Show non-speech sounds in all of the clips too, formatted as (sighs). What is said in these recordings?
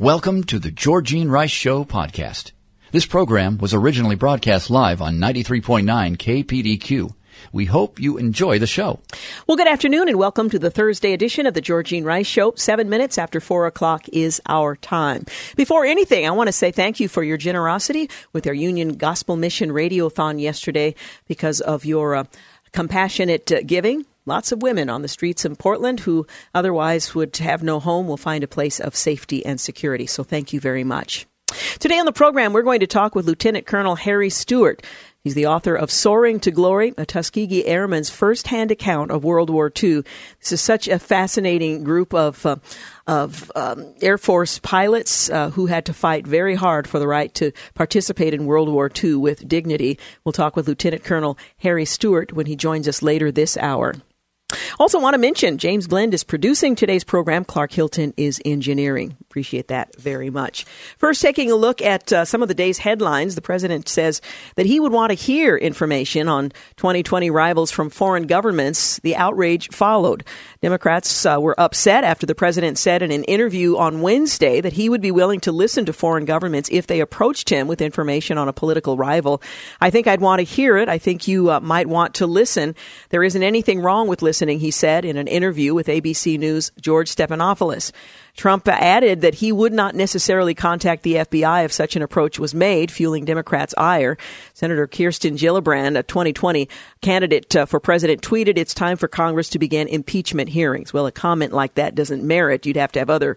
Welcome to the Georgene Rice Show podcast. This program was originally broadcast live on 93.9 KPDQ. We hope you enjoy the show. Well, good afternoon and welcome to the Thursday edition of the Georgene Rice Show. Seven minutes after four o'clock is our time. Before anything, I want to say thank you for your generosity with our Union Gospel Mission Radiothon yesterday because of your uh, compassionate uh, giving. Lots of women on the streets in Portland who otherwise would have no home will find a place of safety and security. So thank you very much. Today on the program, we're going to talk with Lieutenant Colonel Harry Stewart. He's the author of Soaring to Glory, a Tuskegee Airman's first-hand account of World War II. This is such a fascinating group of uh, of um, Air Force pilots uh, who had to fight very hard for the right to participate in World War II with dignity. We'll talk with Lieutenant Colonel Harry Stewart when he joins us later this hour. Also, want to mention James Blend is producing today's program. Clark Hilton is engineering. Appreciate that very much. First, taking a look at uh, some of the day's headlines, the president says that he would want to hear information on 2020 rivals from foreign governments. The outrage followed. Democrats uh, were upset after the president said in an interview on Wednesday that he would be willing to listen to foreign governments if they approached him with information on a political rival. I think I'd want to hear it. I think you uh, might want to listen. There isn't anything wrong with listening, he said in an interview with ABC News' George Stephanopoulos. Trump added that he would not necessarily contact the FBI if such an approach was made, fueling Democrats' ire. Senator Kirsten Gillibrand, a 2020 candidate uh, for president, tweeted, It's time for Congress to begin impeachment hearings. Well, a comment like that doesn't merit. You'd have to have other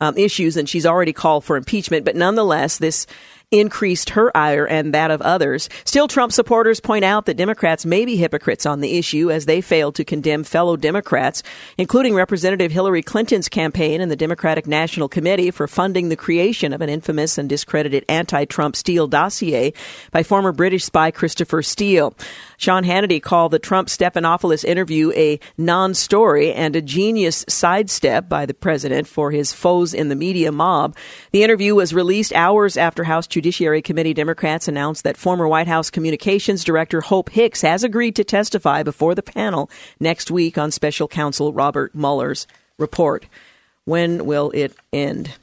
um, issues, and she's already called for impeachment. But nonetheless, this increased her ire and that of others. Still, Trump supporters point out that Democrats may be hypocrites on the issue as they failed to condemn fellow Democrats, including Representative Hillary Clinton's campaign and the Democratic National Committee for funding the creation of an infamous and discredited anti-Trump Steele dossier by former British spy Christopher Steele. Sean Hannity called the Trump Stephanopoulos interview a non-story and a genius sidestep by the president for his foes in the media mob. The interview was released hours after House Judiciary Committee Democrats announced that former White House Communications Director Hope Hicks has agreed to testify before the panel next week on special counsel Robert Mueller's report. When will it end?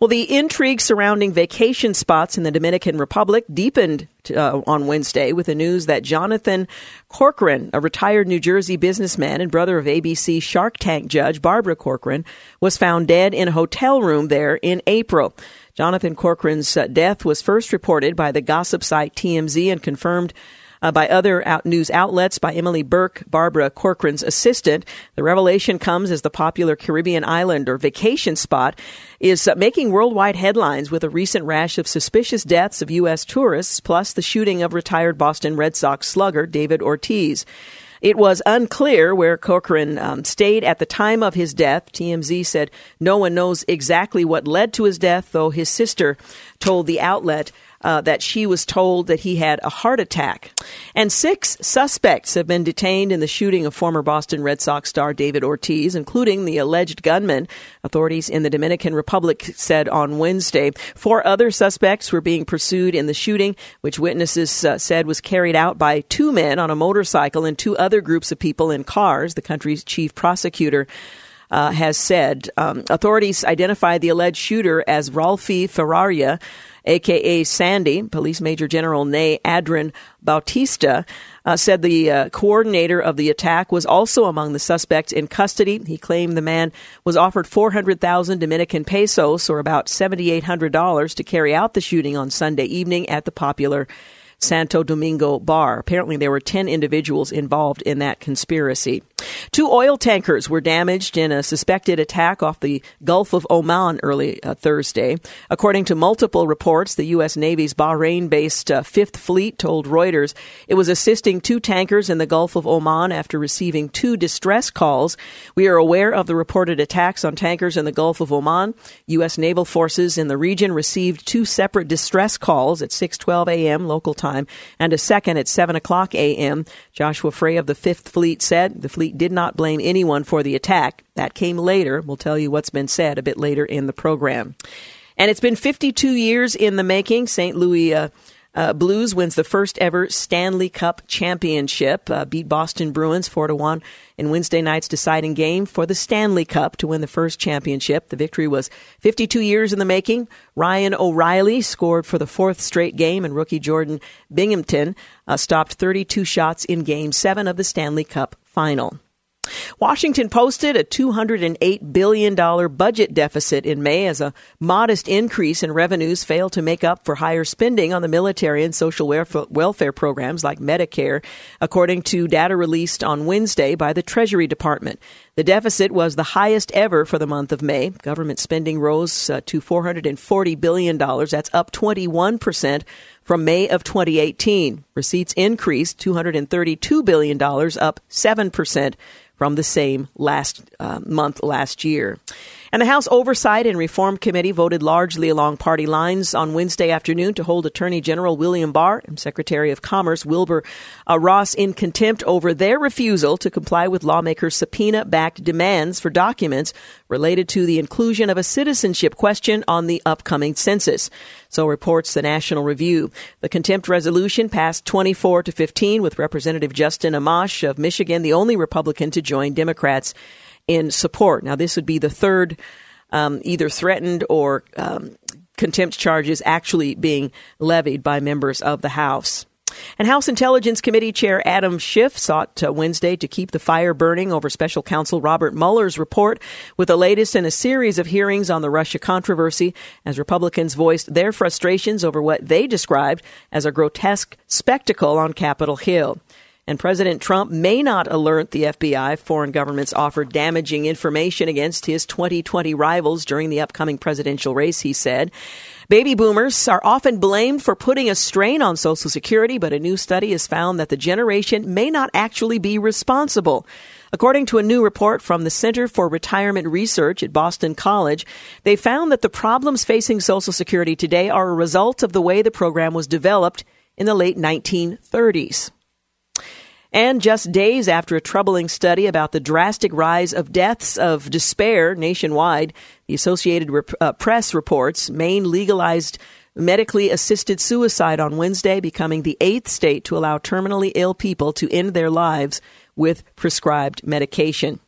Well, the intrigue surrounding vacation spots in the Dominican Republic deepened uh, on Wednesday with the news that Jonathan Corcoran, a retired New Jersey businessman and brother of ABC Shark Tank judge Barbara Corcoran, was found dead in a hotel room there in April. Jonathan Corcoran's uh, death was first reported by the gossip site TMZ and confirmed uh, by other out news outlets by Emily Burke, Barbara Corcoran's assistant. The revelation comes as the popular Caribbean island or vacation spot is uh, making worldwide headlines with a recent rash of suspicious deaths of U.S. tourists, plus the shooting of retired Boston Red Sox slugger David Ortiz. It was unclear where Corcoran um, stayed at the time of his death. TMZ said no one knows exactly what led to his death, though his sister told the outlet uh, that she was told that he had a heart attack. And six suspects have been detained in the shooting of former Boston Red Sox star David Ortiz, including the alleged gunman. Authorities in the Dominican Republic said on Wednesday four other suspects were being pursued in the shooting, which witnesses uh, said was carried out by two men on a motorcycle and two other groups of people in cars. The country's chief prosecutor. Uh, has said um, authorities identified the alleged shooter as Ralphie Ferraria, aka Sandy. Police Major General Nay Adrian Bautista uh, said the uh, coordinator of the attack was also among the suspects in custody. He claimed the man was offered 400,000 Dominican pesos, or about $7,800, to carry out the shooting on Sunday evening at the popular Santo Domingo bar. Apparently, there were 10 individuals involved in that conspiracy. Two oil tankers were damaged in a suspected attack off the Gulf of Oman early uh, Thursday. According to multiple reports, the U.S. Navy's Bahrain based uh, Fifth Fleet told Reuters it was assisting two tankers in the Gulf of Oman after receiving two distress calls. We are aware of the reported attacks on tankers in the Gulf of Oman. U.S. naval forces in the region received two separate distress calls at 6:12 a.m. local time and a second at 7 o'clock a.m. Joshua Frey of the Fifth Fleet said the fleet did not blame anyone for the attack. That came later. We'll tell you what's been said a bit later in the program. And it's been 52 years in the making. St. Louis uh, uh, Blues wins the first ever Stanley Cup championship, uh, beat Boston Bruins 4 to 1 in Wednesday night's deciding game for the Stanley Cup to win the first championship. The victory was 52 years in the making. Ryan O'Reilly scored for the fourth straight game, and rookie Jordan Binnington uh, stopped 32 shots in game seven of the Stanley Cup final. Washington posted a $208 billion budget deficit in May as a modest increase in revenues failed to make up for higher spending on the military and social welfare programs like Medicare, according to data released on Wednesday by the Treasury Department. The deficit was the highest ever for the month of May. Government spending rose uh, to $440 billion. That's up 21% from May of 2018. Receipts increased $232 billion, up 7% from the same last uh, month last year. And the House Oversight and Reform Committee voted largely along party lines on Wednesday afternoon to hold Attorney General William Barr and Secretary of Commerce Wilbur uh, Ross in contempt over their refusal to comply with lawmakers' subpoena backed demands for documents related to the inclusion of a citizenship question on the upcoming census. So reports the National Review. The contempt resolution passed 24 to 15 with Representative Justin Amash of Michigan, the only Republican to join Democrats in support. Now, this would be the third um, either threatened or um, contempt charges actually being levied by members of the House. And House Intelligence Committee Chair Adam Schiff sought uh, Wednesday to keep the fire burning over special counsel Robert Mueller's report with the latest in a series of hearings on the Russia controversy as Republicans voiced their frustrations over what they described as a grotesque spectacle on Capitol Hill. And President Trump may not alert the FBI foreign governments offer damaging information against his 2020 rivals during the upcoming presidential race, he said. Baby boomers are often blamed for putting a strain on Social Security, but a new study has found that the generation may not actually be responsible. According to a new report from the Center for Retirement Research at Boston College, they found that the problems facing Social Security today are a result of the way the program was developed in the late 1930s. And just days after a troubling study about the drastic rise of deaths of despair nationwide, the Associated Rep- uh, Press reports Maine legalized medically assisted suicide on Wednesday, becoming the eighth state to allow terminally ill people to end their lives with prescribed medication.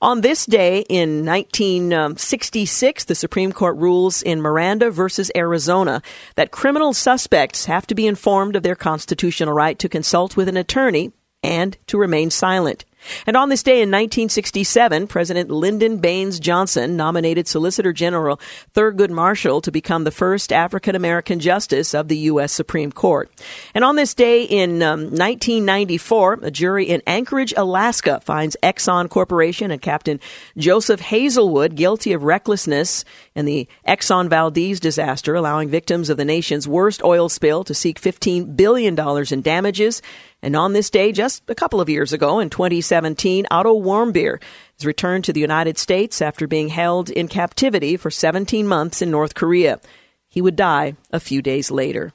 On this day in 1966, the Supreme Court rules in Miranda versus Arizona that criminal suspects have to be informed of their constitutional right to consult with an attorney and to remain silent. And on this day in 1967, President Lyndon Baines Johnson nominated Solicitor General Thurgood Marshall to become the first African American justice of the U.S. Supreme Court. And on this day in um, 1994, a jury in Anchorage, Alaska finds Exxon Corporation and Captain Joseph Hazelwood guilty of recklessness in the Exxon Valdez disaster, allowing victims of the nation's worst oil spill to seek $15 billion in damages and on this day, just a couple of years ago in 2017, Otto Warmbier has returned to the United States after being held in captivity for 17 months in North Korea. He would die a few days later.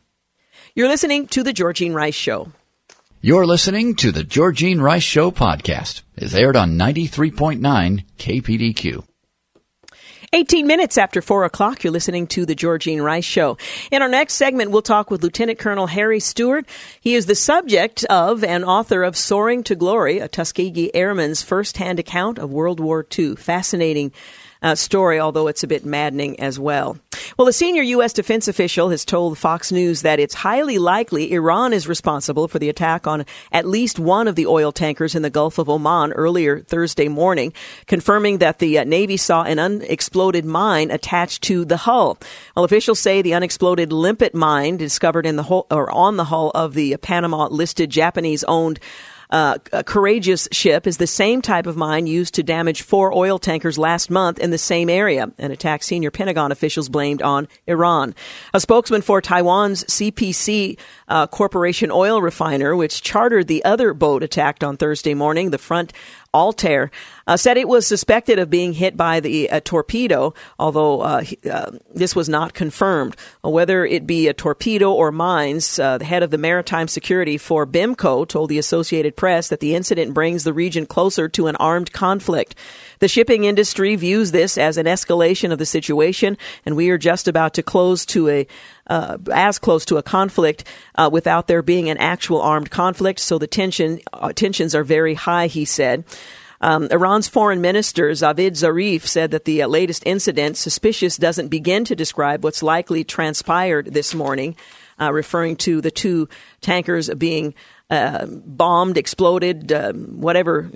You're listening to The Georgene Rice Show. You're listening to The Georgene Rice Show podcast. It's aired on 93.9 KPDQ. 18 minutes after 4 o'clock, you're listening to The Georgene Rice Show. In our next segment, we'll talk with Lieutenant Colonel Harry Stewart. He is the subject of and author of Soaring to Glory, a Tuskegee Airman's first-hand account of World War II. Fascinating uh, story, although it's a bit maddening as well. Well, a senior U.S. defense official has told Fox News that it's highly likely Iran is responsible for the attack on at least one of the oil tankers in the Gulf of Oman earlier Thursday morning, confirming that the uh, Navy saw an unexploded mine attached to the hull. Well, officials say the unexploded limpet mine discovered in the hull or on the hull of the Panama listed Japanese owned uh, Courageous ship is the same type of mine used to damage four oil tankers last month in the same area, an attack senior Pentagon officials blamed on Iran. A spokesman for Taiwan's CPC uh, Corporation oil refiner, which chartered the other boat attacked on Thursday morning, the Front Altair, uh, said it was suspected of being hit by the uh, torpedo, although uh, uh this was not confirmed. Whether it be a torpedo or mines, uh, the head of the maritime security for BIMCO told the Associated Press that the incident brings the region closer to an armed conflict. The shipping industry views this as an escalation of the situation, and we are just about to close to a uh, as close to a conflict uh, without there being an actual armed conflict. So the tension uh, tensions are very high, he said. Um, Iran's foreign minister Javad Zarif said that the uh, latest incident, suspicious, doesn't begin to describe what's likely transpired this morning, uh, referring to the two tankers being uh, bombed, exploded, whatever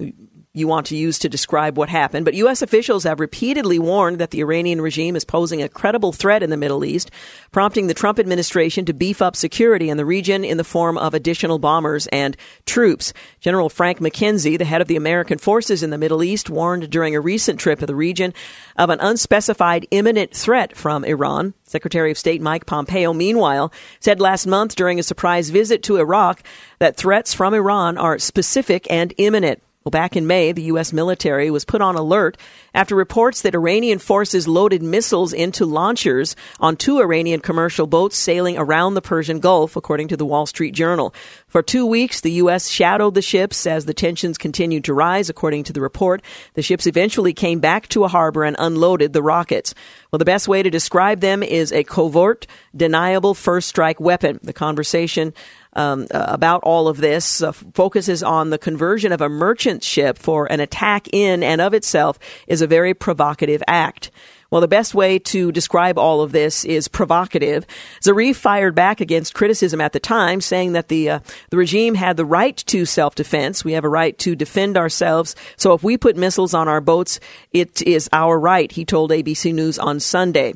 you want to use to describe what happened. But U.S. officials have repeatedly warned that the Iranian regime is posing a credible threat in the Middle East, prompting the Trump administration to beef up security in the region in the form of additional bombers and troops. General Frank McKenzie, the head of the American forces in the Middle East, warned during a recent trip to the region of an unspecified imminent threat from Iran. Secretary of State Mike Pompeo, meanwhile, said last month during a surprise visit to Iraq that threats from Iran are specific and imminent. Well, back in May, the U.S. military was put on alert after reports that Iranian forces loaded missiles into launchers on two Iranian commercial boats sailing around the Persian Gulf, according to the Wall Street Journal. For two weeks, the U.S. shadowed the ships as the tensions continued to rise, according to the report. The ships eventually came back to a harbor and unloaded the rockets. Well, the best way to describe them is a covert, deniable first strike weapon. The conversation um, uh, about all of this uh, focuses on the conversion of a merchant ship for an attack in and of itself is a very provocative act. Well, the best way to describe all of this is provocative. Zarif fired back against criticism at the time, saying that the uh, the regime had the right to self defense. We have a right to defend ourselves. So if we put missiles on our boats, it is our right. He told ABC News on Sunday.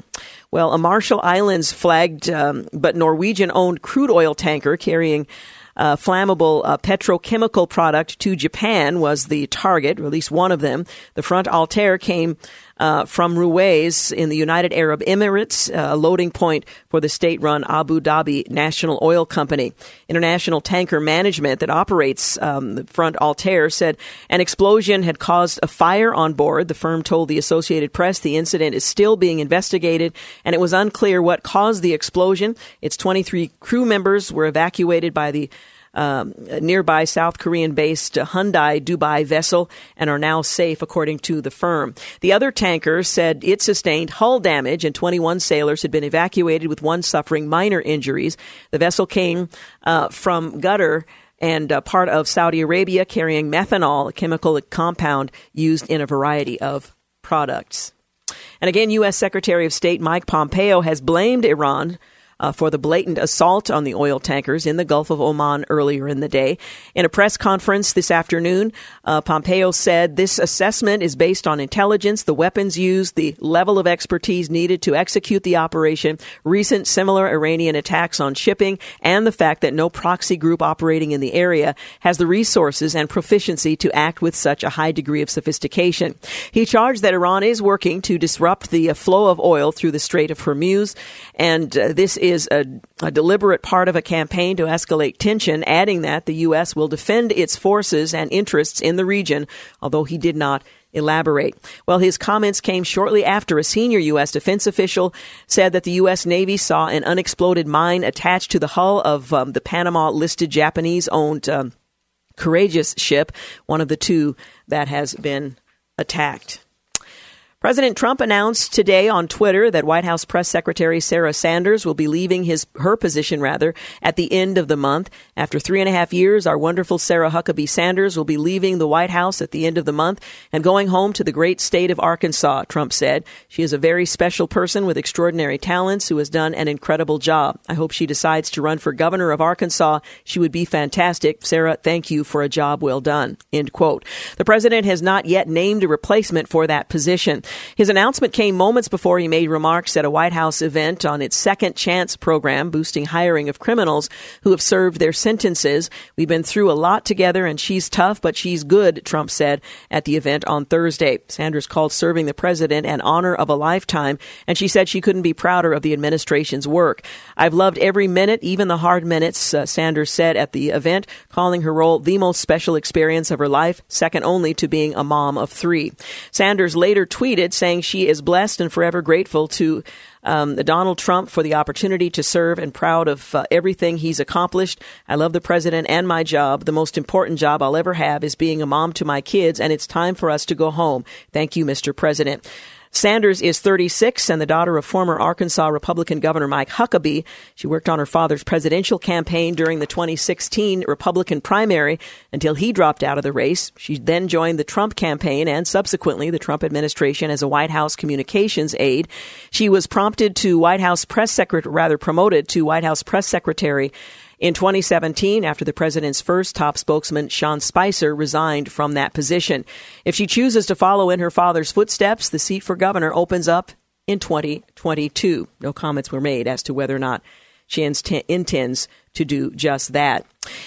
Well, a Marshall Islands flagged um, but Norwegian owned crude oil tanker carrying uh, flammable uh, petrochemical product to Japan was the target, or at least one of them. The front Altair came uh, from Ruwais in the United Arab Emirates, uh, a loading point for the state run Abu Dhabi National Oil Company. International Tanker Management that operates um, the front Altair said an explosion had caused a fire on board. The firm told the Associated Press the incident is still being investigated and it was unclear what caused the explosion. Its 23 crew members were evacuated by the um, nearby South Korean based Hyundai Dubai vessel and are now safe, according to the firm. The other tanker said it sustained hull damage and 21 sailors had been evacuated, with one suffering minor injuries. The vessel came uh, from Qatar and uh, part of Saudi Arabia carrying methanol, a chemical compound used in a variety of products. And again, U.S. Secretary of State Mike Pompeo has blamed Iran uh, for the blatant assault on the oil tankers in the Gulf of Oman earlier in the day. In a press conference this afternoon, uh, Pompeo said this assessment is based on intelligence, the weapons used, the level of expertise needed to execute the operation, recent similar Iranian attacks on shipping, and the fact that no proxy group operating in the area has the resources and proficiency to act with such a high degree of sophistication. He charged that Iran is working to disrupt the flow of oil through the Strait of Hormuz, and uh, this is is a, a, deliberate part of a campaign to escalate tension, adding that the U.S. will defend its forces and interests in the region, although he did not elaborate. Well, his comments came shortly after a senior U.S. defense official said that the U.S. Navy saw an unexploded mine attached to the hull of um, the Panama listed Japanese owned um, Courageous ship, one of the two that has been attacked. President Trump announced today on Twitter that White House Press Secretary Sarah Sanders will be leaving his her position rather at the end of the month. After three and a half years, our wonderful Sarah Huckabee Sanders will be leaving the White House at the end of the month and going home to the great state of Arkansas, Trump said. She is a very special person with extraordinary talents who has done an incredible job. I hope she decides to run for governor of Arkansas. She would be fantastic. Sarah, thank you for a job well done. End quote. The president has not yet named a replacement for that position. His announcement came moments before he made remarks at a White House event on its Second Chance program, boosting hiring of criminals who have served their sentences. We've been through a lot together, and she's tough, but she's good, Trump said at the event on Thursday. Sanders called serving the president an honor of a lifetime, and she said she couldn't be prouder of the administration's work. I've loved every minute, even the hard minutes, uh, Sanders said at the event, calling her role the most special experience of her life, second only to being a mom of three. Sanders later tweeted saying she is blessed and forever grateful to um, Donald Trump for the opportunity to serve and proud of uh, everything he's accomplished. I love the president and my job. The most important job I'll ever have is being a mom to my kids, and it's time for us to go home. Thank you, Mr. President. Sanders is 36 and the daughter of former Arkansas Republican Governor Mike Huckabee. She worked on her father's presidential campaign during the 2016 Republican primary until he dropped out of the race. She then joined the Trump campaign and subsequently the Trump administration as a White House communications aide. She was prompted to White House press secretary, rather promoted to White House press secretary in 2017, after the president's first top spokesman, Sean Spicer, resigned from that position. If she chooses to follow in her father's footsteps, the seat for governor opens up in 2022. No comments were made as to whether or not she intends to do just that.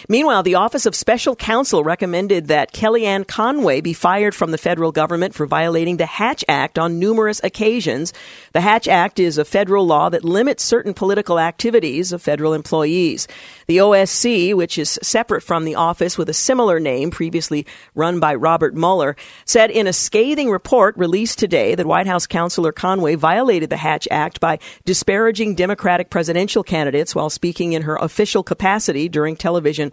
Meanwhile, the Office of Special Counsel recommended that Kellyanne Conway be fired from the federal government for violating the Hatch Act on numerous occasions. The Hatch Act is a federal law that limits certain political activities of federal employees. The OSC, which is separate from the office with a similar name previously run by Robert Mueller, said in a scathing report released today that White House Counselor Conway violated the Hatch Act by disparaging Democratic presidential candidates while speaking in her official capacity during television television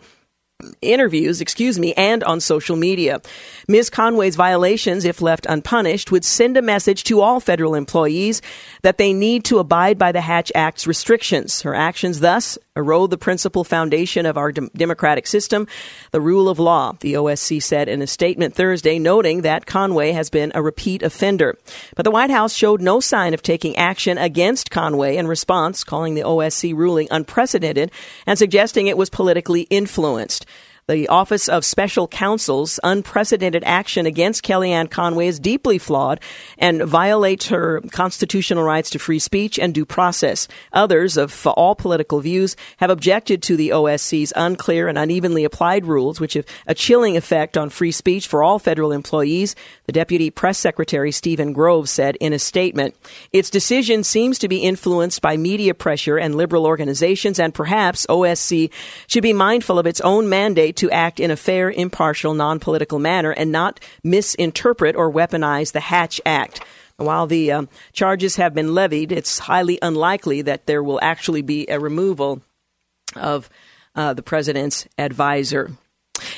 interviews, excuse me, and on social media. Ms. Conway's violations, if left unpunished, would send a message to all federal employees that they need to abide by the Hatch Act's restrictions. Her actions thus erode the principal foundation of our de- democratic system, the rule of law, the OSC said in a statement Thursday, noting that Conway has been a repeat offender. But the White House showed no sign of taking action against Conway in response, calling the OSC ruling unprecedented and suggesting it was politically influenced. The Office of Special Counsel's unprecedented action against Kellyanne Conway is deeply flawed and violates her constitutional rights to free speech and due process. Others of all political views have objected to the OSC's unclear and unevenly applied rules, which have a chilling effect on free speech for all federal employees, the Deputy Press Secretary Steven Grove said in a statement. Its decision seems to be influenced by media pressure and liberal organizations, and perhaps OSC should be mindful of its own mandate to act in a fair, impartial, non political manner and not misinterpret or weaponize the Hatch Act. While the um, charges have been levied, it's highly unlikely that there will actually be a removal of uh, the president's advisor.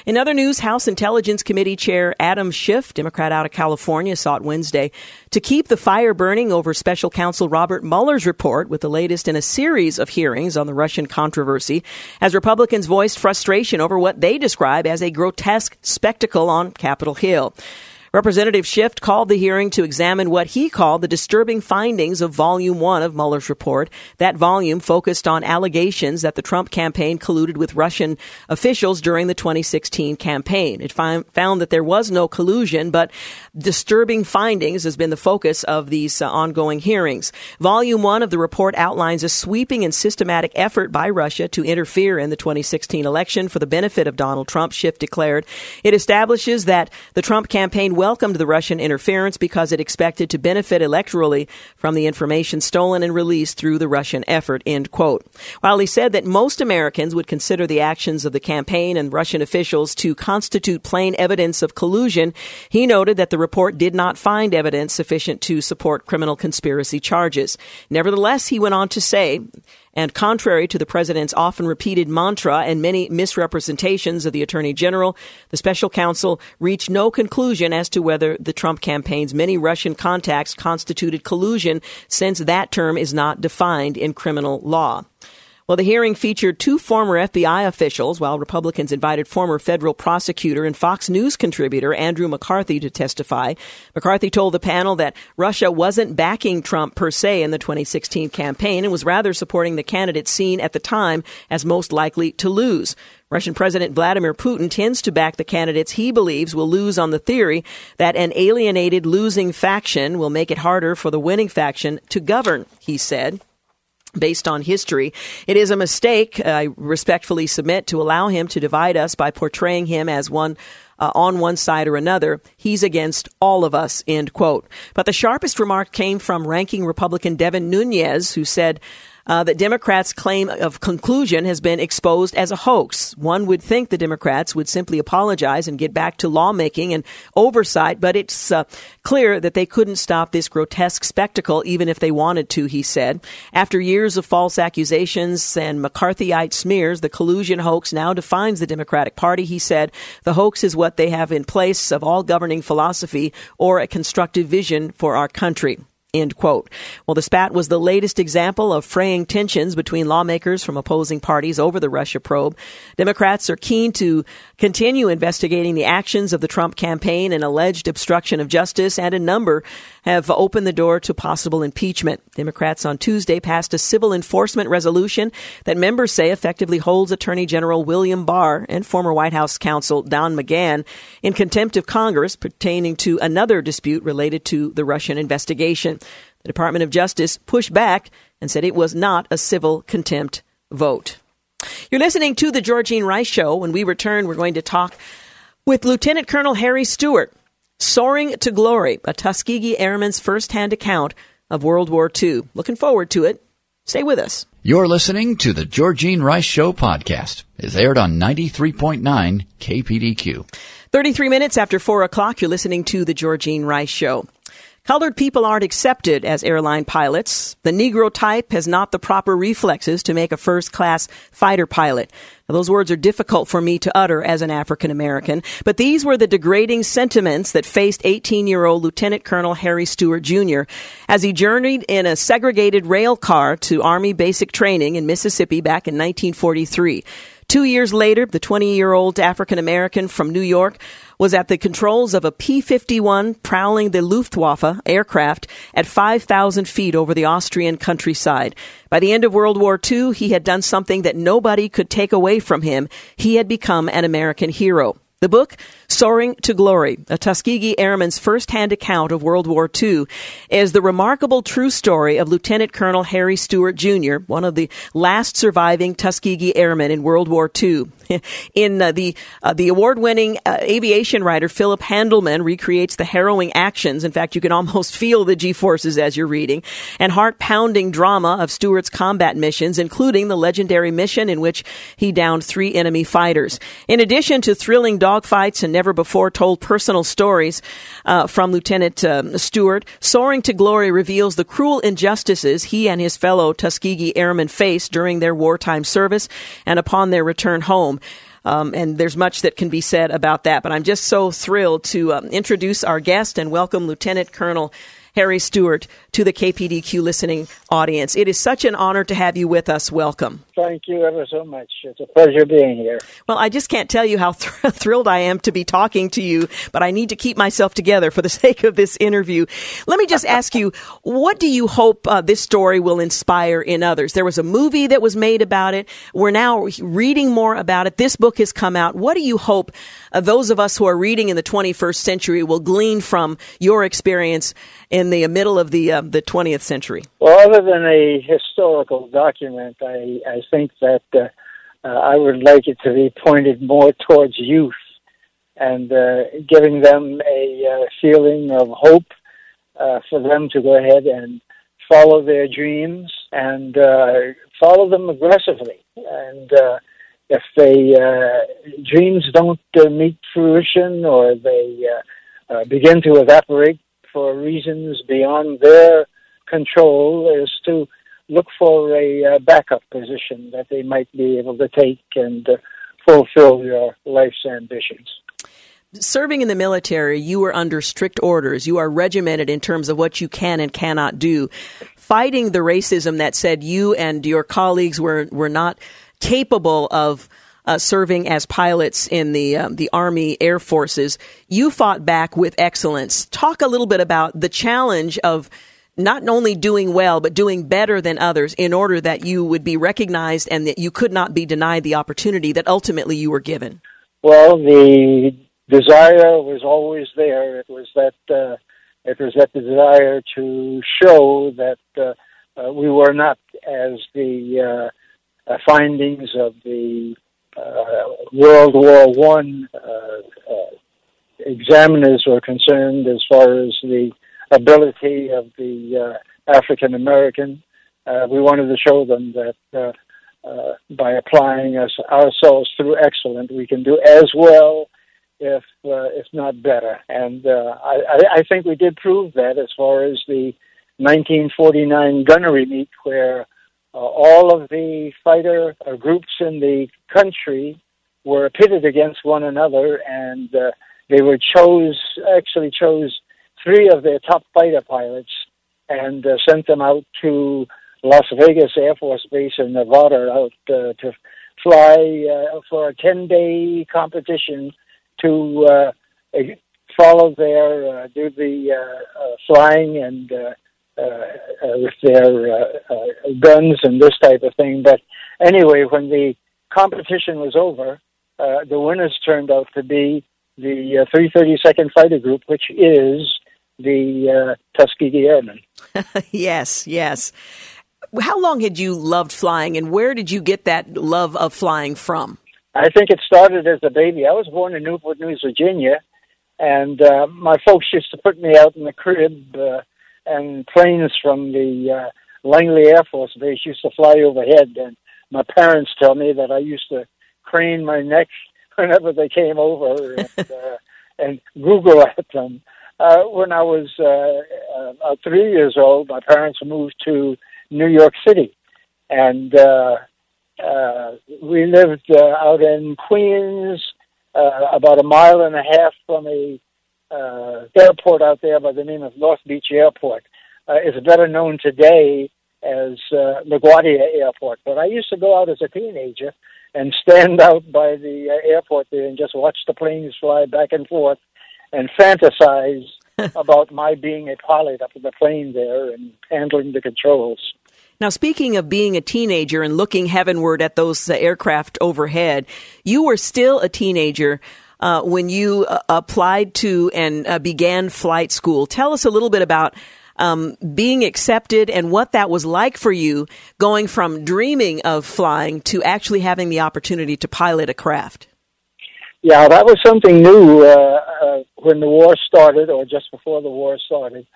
In other news, House Intelligence Committee Chair Adam Schiff, Democrat out of California, sought Wednesday to keep the fire burning over special counsel Robert Mueller's report with the latest in a series of hearings on the Russian controversy as Republicans voiced frustration over what they describe as a grotesque spectacle on Capitol Hill. Representative Schiff called the hearing to examine what he called the disturbing findings of Volume 1 of Mueller's report. That volume focused on allegations that the Trump campaign colluded with Russian officials during the 2016 campaign. It found that there was no collusion, but disturbing findings has been the focus of these uh, ongoing hearings. Volume 1 of the report outlines a sweeping and systematic effort by Russia to interfere in the 2016 election for the benefit of Donald Trump, Schiff declared. It establishes that the Trump campaign welcomed the Russian interference because it expected to benefit electorally from the information stolen and released through the Russian effort, end quote. While he said that most Americans would consider the actions of the campaign and Russian officials to constitute plain evidence of collusion, he noted that the report did not find evidence sufficient to support criminal conspiracy charges. Nevertheless, he went on to say, and contrary to the president's often repeated mantra and many misrepresentations of the attorney general, the special counsel reached no conclusion as to whether the Trump campaign's many Russian contacts constituted collusion, since that term is not defined in criminal law. Well, the hearing featured two former FBI officials, while Republicans invited former federal prosecutor and Fox News contributor Andrew McCarthy to testify. McCarthy told the panel that Russia wasn't backing Trump per se in the 2016 campaign and was rather supporting the candidate seen at the time as most likely to lose. Russian President Vladimir Putin tends to back the candidates he believes will lose on the theory that an alienated losing faction will make it harder for the winning faction to govern, he said based on history. It is a mistake, I respectfully submit, to allow him to divide us by portraying him as one uh, on one side or another. He's against all of us, end quote. But the sharpest remark came from ranking Republican Devin Nunes, who said, uh, that Democrats' claim of conclusion has been exposed as a hoax. One would think the Democrats would simply apologize and get back to lawmaking and oversight, but it's uh, clear that they couldn't stop this grotesque spectacle even if they wanted to, he said. After years of false accusations and McCarthyite smears, the collusion hoax now defines the Democratic Party, he said. The hoax is what they have in place of all governing philosophy or a constructive vision for our country. End quote. Well, the spat was the latest example of fraying tensions between lawmakers from opposing parties over the Russia probe. Democrats are keen to continue investigating the actions of the Trump campaign and alleged obstruction of justice, and a number have opened the door to possible impeachment. Democrats on Tuesday passed a civil enforcement resolution that members say effectively holds Attorney General William Barr and former White House counsel Don McGahn in contempt of Congress pertaining to another dispute related to the Russian investigation. The Department of Justice pushed back and said it was not a civil contempt vote. You're listening to the Georgene Rice Show. When we return, we're going to talk with Lieutenant Colonel Harry Stewart, Soaring to Glory, a Tuskegee Airman's firsthand account of World War II. Looking forward to it. Stay with us. You're listening to the Georgene Rice Show podcast. It's aired on 93.9 KPDQ. 33 minutes after 4 o'clock, you're listening to the Georgene Rice Show. Colored people aren't accepted as airline pilots. The Negro type has not the proper reflexes to make a first class fighter pilot. Now, those words are difficult for me to utter as an African American, but these were the degrading sentiments that faced 18 year old Lieutenant Colonel Harry Stewart Jr. as he journeyed in a segregated rail car to Army basic training in Mississippi back in 1943. Two years later, the 20 year old African American from New York was at the controls of a P 51 prowling the Luftwaffe aircraft at 5,000 feet over the Austrian countryside. By the end of World War II, he had done something that nobody could take away from him. He had become an American hero. The book, Soaring to Glory, a Tuskegee Airman's first-hand account of World War II, is the remarkable true story of Lieutenant Colonel Harry Stewart Jr., one of the last surviving Tuskegee Airmen in World War II. (laughs) In uh, the uh, the award-winning uh, aviation writer Philip Handleman recreates the harrowing actions. In fact, you can almost (laughs) feel the G-forces as you're reading, and heart-pounding drama of Stewart's combat missions, including the legendary mission in which he downed three enemy fighters. In addition to thrilling dogfights and never before told personal stories uh, from Lieutenant uh, Stewart, Soaring to Glory reveals the cruel injustices he and his fellow Tuskegee airmen faced during their wartime service and upon their return home. Um, and there's much that can be said about that. But I'm just so thrilled to um, introduce our guest and welcome Lieutenant Colonel Harry Stewart to the KPDQ listening audience. It is such an honor to have you with us. Welcome. Thank you ever so much. It's a pleasure being here. Well, I just can't tell you how thr- (laughs) thrilled I am to be talking to you, but I need to keep myself together for the (laughs) sake of this interview. Let me just ask you, (laughs) what do you hope uh, this story will inspire in others? There was a movie that was made about it. We're now reading more about it. This book has come out. What do you hope uh, those of us who are reading in the 21st century will glean from your experience in the middle of the uh, the 20th century? Well, other than a historical document, I, I think that uh, uh, I would like it to be pointed more towards youth and uh, giving them a uh, feeling of hope uh, for them to go ahead and follow their dreams and follow them aggressively. And if the dreams don't meet fruition or they begin to evaporate for reasons beyond their control is to look for a uh, backup position that they might be able to take and uh, fulfill your life's ambitions. serving in the military, you were under strict orders. You are regimented in terms of what you can and cannot do. Fighting the racism that said you and your colleagues were, were not capable of uh, serving as pilots in the um, the Army Air Forces. You fought back with excellence. Talk a little bit about the challenge of not only doing well, but doing better than others in order that you would be recognized and that you could not be denied the opportunity that ultimately you were given? Well, the desire was always there. It was that uh, it was that desire to show that uh, uh, we were not as the uh, uh, findings of the uh, World War One examiners were concerned, as far as the ability of the uh, African American. Uh, we wanted to show them that uh, uh, by applying us ourselves through excellent, we can do as well, if uh, if not better. And uh, I, I think we did prove that as far as the 1949 gunnery meet, where all of the fighter groups in the country were pitted against one another, and they were chose actually chose three of their top fighter pilots and uh, sent them out to Las Vegas Air Force Base in Nevada out uh, to fly uh, for a 10 day competition to uh, follow their, uh, do the uh, uh, flying and uh, uh, uh, with their uh, uh, guns and this type of thing. But anyway, when the competition was over, uh, the winners turned out to be the uh, 332nd Fighter Group, which is the uh, Tuskegee Airmen. (laughs) yes, yes. How long had you loved flying, and where did you get that love of flying from? I think it started as a baby. I was born in Newport News, Virginia, and uh, my folks used to put me out in the crib, uh, and planes from the uh, Langley Air Force Base used to fly overhead. And my parents tell me that I used to crane my neck (laughs) whenever they came over and, uh, and Google at them. Uh, when I was uh, uh, three years old, my parents moved to New York City, and uh, uh, we lived uh, out in Queens, uh, about a mile and a half from a uh, airport out there by the name of North Beach Airport. Uh, it's better known today as uh, LaGuardia Airport. But I used to go out as a teenager and stand (laughs) out by the uh, airport there and just watch the planes fly back and forth and fantasize (laughs) about my being a pilot up in the plane there and handling the controls. Now, speaking of being a teenager and looking heavenward at those uh, aircraft overhead, you were still a teenager uh, when you uh, applied to and uh, began flight school. Tell us a little bit about um, being accepted and what that was like for you going from dreaming of flying to actually having the opportunity to pilot a craft. Yeah, that was something new uh, uh, when the war started, or just before the war started.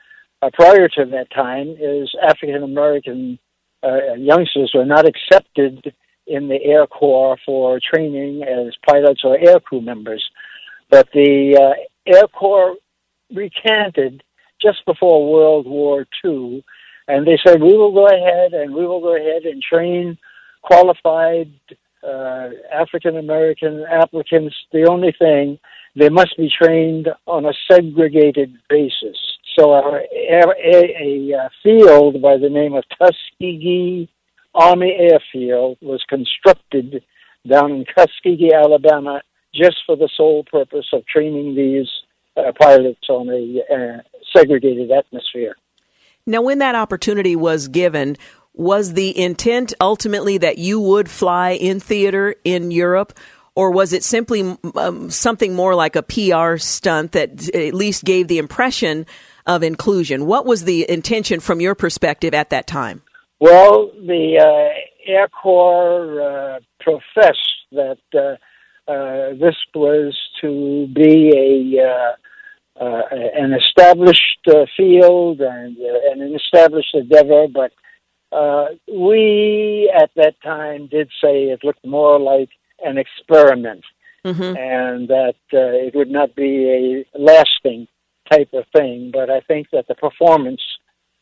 Uh, prior to that time, is African American uh, youngsters were not accepted in the Air Corps for training as pilots or air crew members. But the uh, Air Corps recanted just before World War II, and they said, we will go ahead and we will go ahead and train qualified uh, African American applicants, the only thing, they must be trained on a segregated basis. So a, a, a uh, field by the name of Tuskegee Army Airfield was constructed down in Tuskegee, Alabama, just for the sole purpose of training these uh, pilots on a uh, segregated atmosphere. Now, when that opportunity was given, was the intent ultimately that you would fly in theater in Europe? Or was it simply um, something more like a PR stunt that at least gave the impression of inclusion? What was the intention from your perspective at that time? Well, the uh, Air Corps uh, professed that uh, uh this was to be a uh, uh, an established field and, and an established endeavor, but uh, we at that time did say it looked more like an experiment mm-hmm. and that uh, it would not be a lasting type of thing. But I think that the performance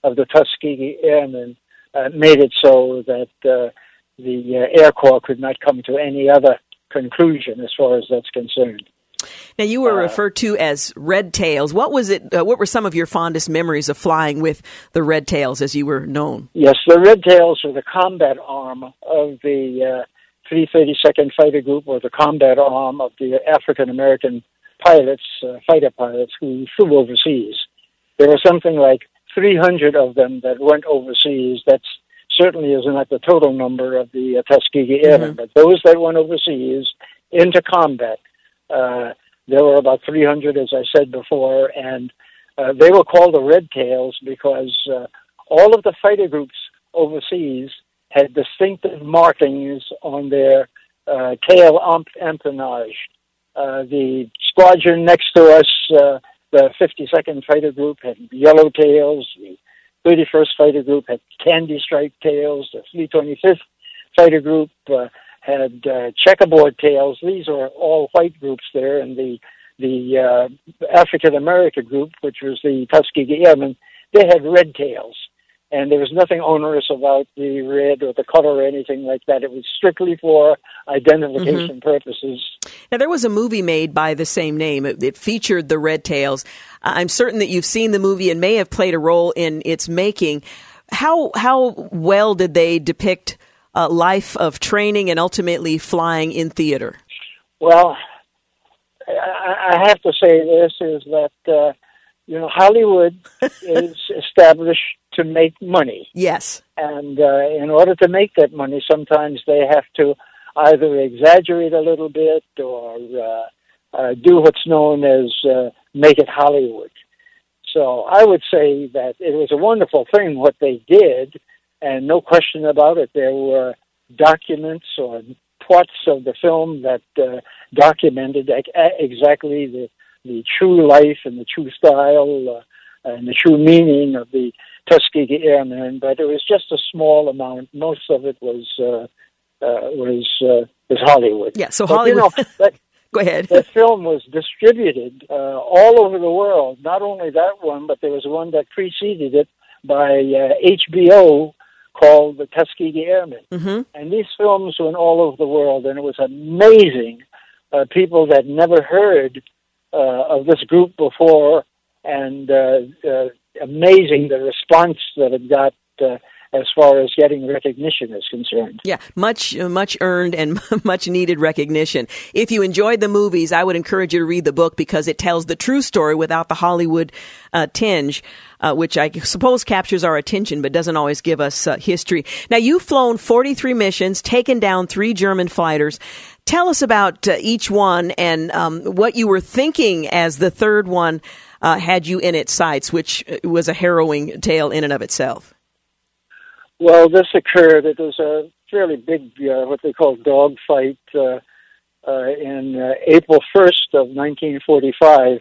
of the Tuskegee Airmen uh, made it so that uh, the uh, Air Corps could not come to any other conclusion as far as that's concerned. Now, you were uh, referred to as Red Tails. What was it? Uh, what were some of your fondest memories of flying with the Red Tails, as you were known? Yes, the Red Tails were the combat arm of the uh, 332nd Fighter Group, or the combat arm of the African American pilots, uh, fighter pilots who flew overseas. There were something like 300 of them that went overseas. That's certainly is not the total number of the uh, Tuskegee Airmen, mm-hmm. but those that went overseas into combat, uh, there were about 300, as I said before, and uh, they were called the Red Tails because uh, all of the fighter groups overseas had distinctive markings on their uh, tail empennage. Uh, the squadron next to us, uh, the 52nd Fighter Group, had yellow tails. The 31st Fighter Group had candy stripe tails. The 325th Fighter Group uh, had uh, checkerboard tails. These are all white groups there, and the the uh, African American group, which was the Tuskegee Airmen, they had red tails and there was nothing onerous about the red or the color or anything like that. It was strictly for identification mm-hmm. purposes. Now, there was a movie made by the same name. It, it, featured the Red Tails. I'm certain that you've seen the movie and may have played a role in its making. How how well did they depict a life of training and ultimately flying in theater? Well, I, I have to say this is that. Uh, you know, Hollywood (laughs) is established to make money. Yes. And uh, in order to make that money, sometimes they have to either exaggerate a little bit or uh, uh, do what's known as uh, make it Hollywood. So I would say that it was a wonderful thing what they did, and no question about it. There were documents or parts of the film that uh, documented exactly the the true life and the true style uh, and the true meaning of the Tuskegee Airmen, but it was just a small amount. Most of it was uh, uh, was uh, was Hollywood. Yeah, so but, Hollywood. You know, (laughs) that, Go ahead. the film was distributed uh, all over the world. Not only that one, but there was one that preceded it by HBO called The Tuskegee Airmen. Mm-hmm. And these films went all over the world, and it was amazing. Uh, people that never heard uh, of this group before, and uh, uh, amazing the response that it got as far as getting recognition is concerned. Yeah, much much earned and (laughs) much needed recognition. If you enjoyed the movies, I would encourage you to read the book because it tells the true story without the Hollywood uh, tinge. Uh, which I suppose captures our attention but doesn't always give us uh, history. Now, you've flown 43 missions, taken down three German fighters. Tell us about uh, each one and um, what you were thinking as the third one uh, had you in its sights, which uh, was a harrowing tale in and of itself. Well, this occurred. It was a fairly big, uh, what they call dogfight, uh, uh, in uh, April 1st of 1945,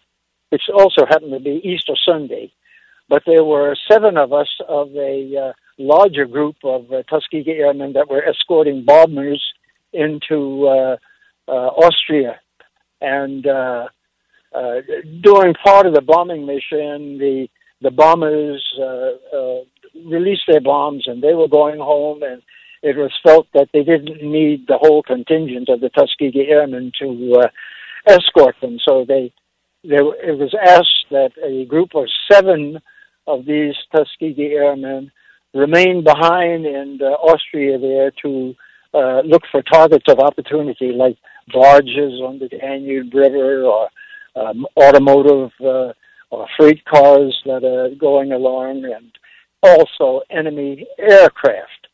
which also happened to be Easter Sunday. But there were seven of us of a uh, larger group of uh, Tuskegee Airmen that were escorting bombers into uh, uh, Austria. And uh, uh, during part of the bombing mission, the the bombers uh, uh, released their bombs and they were going home and it was felt that they didn't need the whole contingent of the Tuskegee Airmen to uh, escort them. So they, they, it was asked that a group of seven of these Tuskegee Airmen remain behind in uh, Austria there to uh, look for targets of opportunity like barges on the Danube River or um, automotive uh, or freight cars that are going along and also enemy aircraft.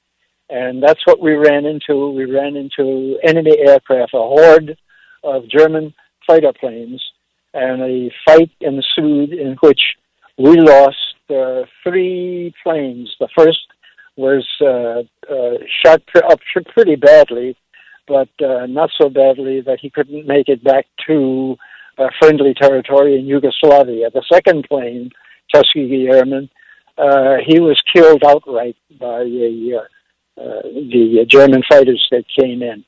And that's what we ran into. We ran into enemy aircraft, a horde of German fighter planes, and a fight ensued in which we lost uh, three planes. The first was uh, uh, shot up pretty badly, but uh, not so badly that he couldn't make it back to uh, friendly territory in Yugoslavia. The second plane, Tuskegee Airman, uh, he was killed outright by a, uh, uh, the German fighters that came in.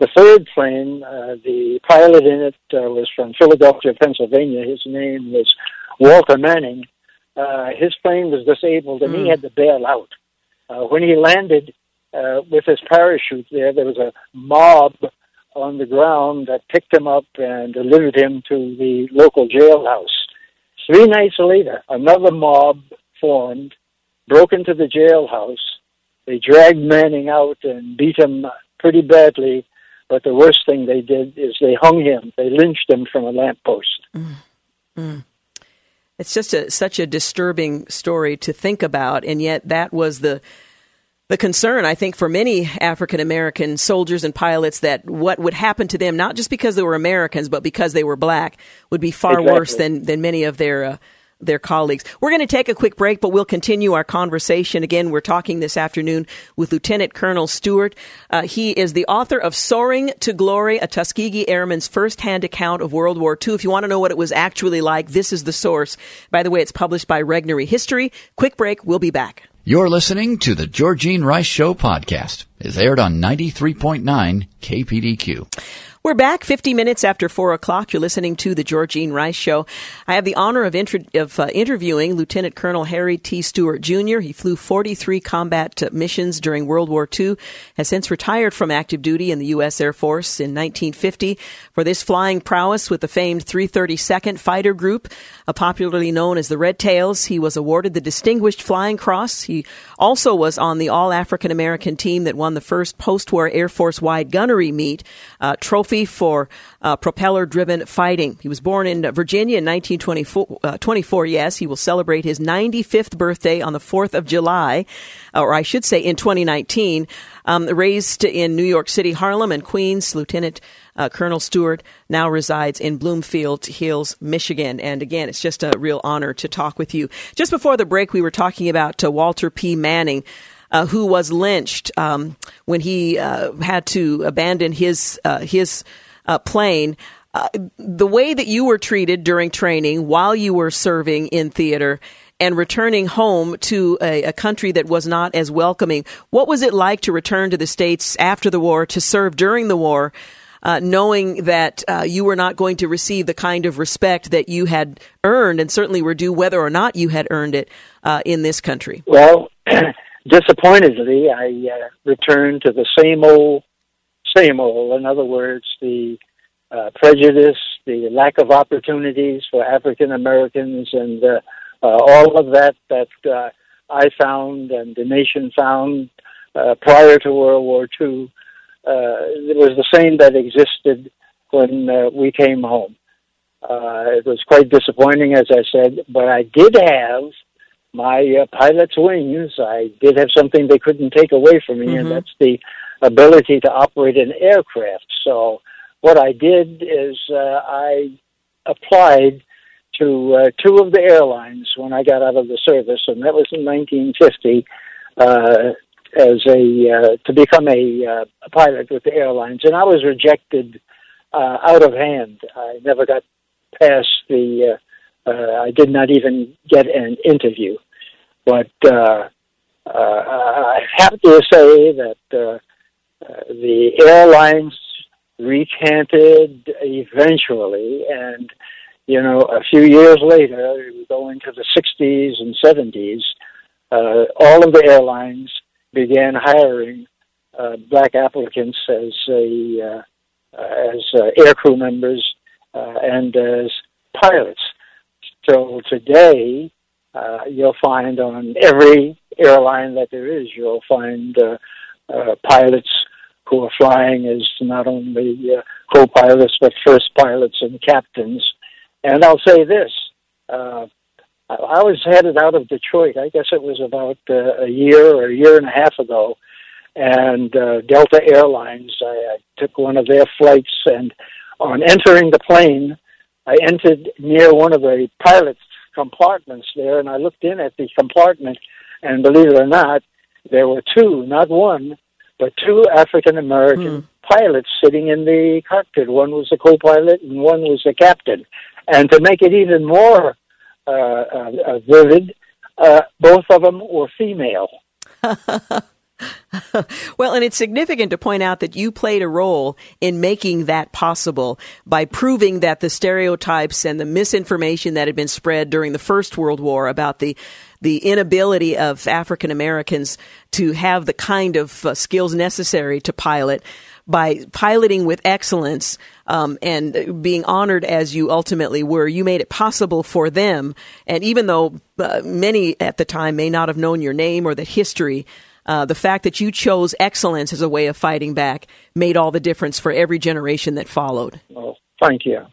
The third plane, uh, the pilot in it uh, was from Philadelphia, Pennsylvania. His name was Walter Manning. Uh, his plane was disabled and mm. he hmm. had to bail out. Uh, when he landed uh, with his parachute there, there was a mob on the ground that picked him up and delivered him to the local jailhouse. Three nights later, another mob formed, broke into the jailhouse. They dragged Manning out and beat him pretty badly. But the worst thing they did is they hung him. They lynched him from a lamppost. Mm. Mm. It's just a, such a disturbing story to think about, and yet that was the the concern, I think, for many African American soldiers and pilots that what would happen to them, not just because they were Americans, but because they were black, would be far exactly. worse than, than many of their uh, their colleagues. We're going to take a quick break, but we'll continue our conversation. Again, we're talking this afternoon with Lieutenant Colonel Stewart. Uh, he is the author of Soaring to Glory, a Tuskegee Airman's firsthand account of World War II. If you want to know what it was actually like, this is the source. By the way, it's published by Regnery History. Quick break. We'll be back. You're listening to the Georgene Rice Show podcast. It's aired on 93.9 KPDQ. We're back 50 minutes after 4 o'clock. You're listening to The Georgene Rice Show. I have the honor of, of uh, interviewing Lieutenant Colonel Harry T. Stewart Jr. He flew 43 combat uh, missions during World War II, has since retired from active duty in the U.S. Air Force in 1950 for this flying prowess with the famed 332nd Fighter Group, popularly known as the Red Tails. He was awarded the Distinguished Flying Cross. He also was on the All African American team that won the first post-war Air Force wide gunnery meet uh, trophy trophy for uh, propeller driven fighting. He was born in Virginia in 1924. Uh, yes, he will celebrate his 95th birthday on the 4th of July, or I should say in 2019. Um, raised in New York City, Harlem, and Queens, Lieutenant uh, Colonel Stewart now resides in Bloomfield Hills, Michigan. And again, it's just a real honor to talk with you. Just before the break, we were talking about uh, Walter P. Manning uh, who was lynched um, when he uh, had to abandon his uh, his uh, plane. The way that you were treated during training while you were serving in theater and returning home to a, a, country that was not as welcoming. What was it like to return to the States after the war, to serve during the war, uh, knowing that uh, you were not going to receive the kind of respect that you had earned and certainly were due whether or not you had earned it uh, in this country? Well, (clears throat) disappointedly, I uh, returned to the same old, same old. In other words, the uh, prejudice, the lack of opportunities for African Americans, and uh, uh, all of that that uh, I found and the nation found uh, prior to World War II. It was the same that existed when we came home. It was quite disappointing, as I said, but I did have my uh, pilot's wings, I did have something they couldn't take away from me, mm-hmm. and that's the ability to operate an aircraft. So what I did is uh, I applied to uh, two of the airlines when I got out of the service, and that was in 1950. Uh, as a uh, to become a, uh, a pilot with the airlines, and I was rejected uh, out of hand. I never got past the uh, uh, I did not even get an interview. But uh, uh, I have to say that uh, uh, the airlines recanted eventually, and you know, a few years later, we go into the 60s and 70s, uh, all of the airlines began hiring uh, black applicants as a uh, as uh, aircrew members uh, and as pilots. So today, uh, you'll find on every airline that there is, you'll find uh, uh, pilots who are flying as not only uh, co-pilots but first pilots and captains. And I'll say this: uh, I was headed out of Detroit. I guess it was about uh, a year or a year and a half ago, and uh, Delta Airlines. I, I took one of their flights, and on entering the plane, I entered near one of the pilot's compartments there, and I looked in at the compartment, and believe it or not, there were two, not one, but two African American hmm. pilots sitting in the cockpit. One was the co-pilot, and one was the captain. And to make it even more uh, uh, uh vivid, uh, both of them were female. (laughs) well, and it's significant to point out that you played a role in making that possible by proving that the stereotypes and the misinformation that had been spread during the First World War about the the inability of African Americans to have the kind of uh, skills necessary to pilot by piloting with excellence um, and being honored as you ultimately were, you made it possible for them. And even though uh, many at the time may not have known your name or the history, uh, the fact that you chose excellence as a way of fighting back made all the difference for every generation that followed. Well, thank you.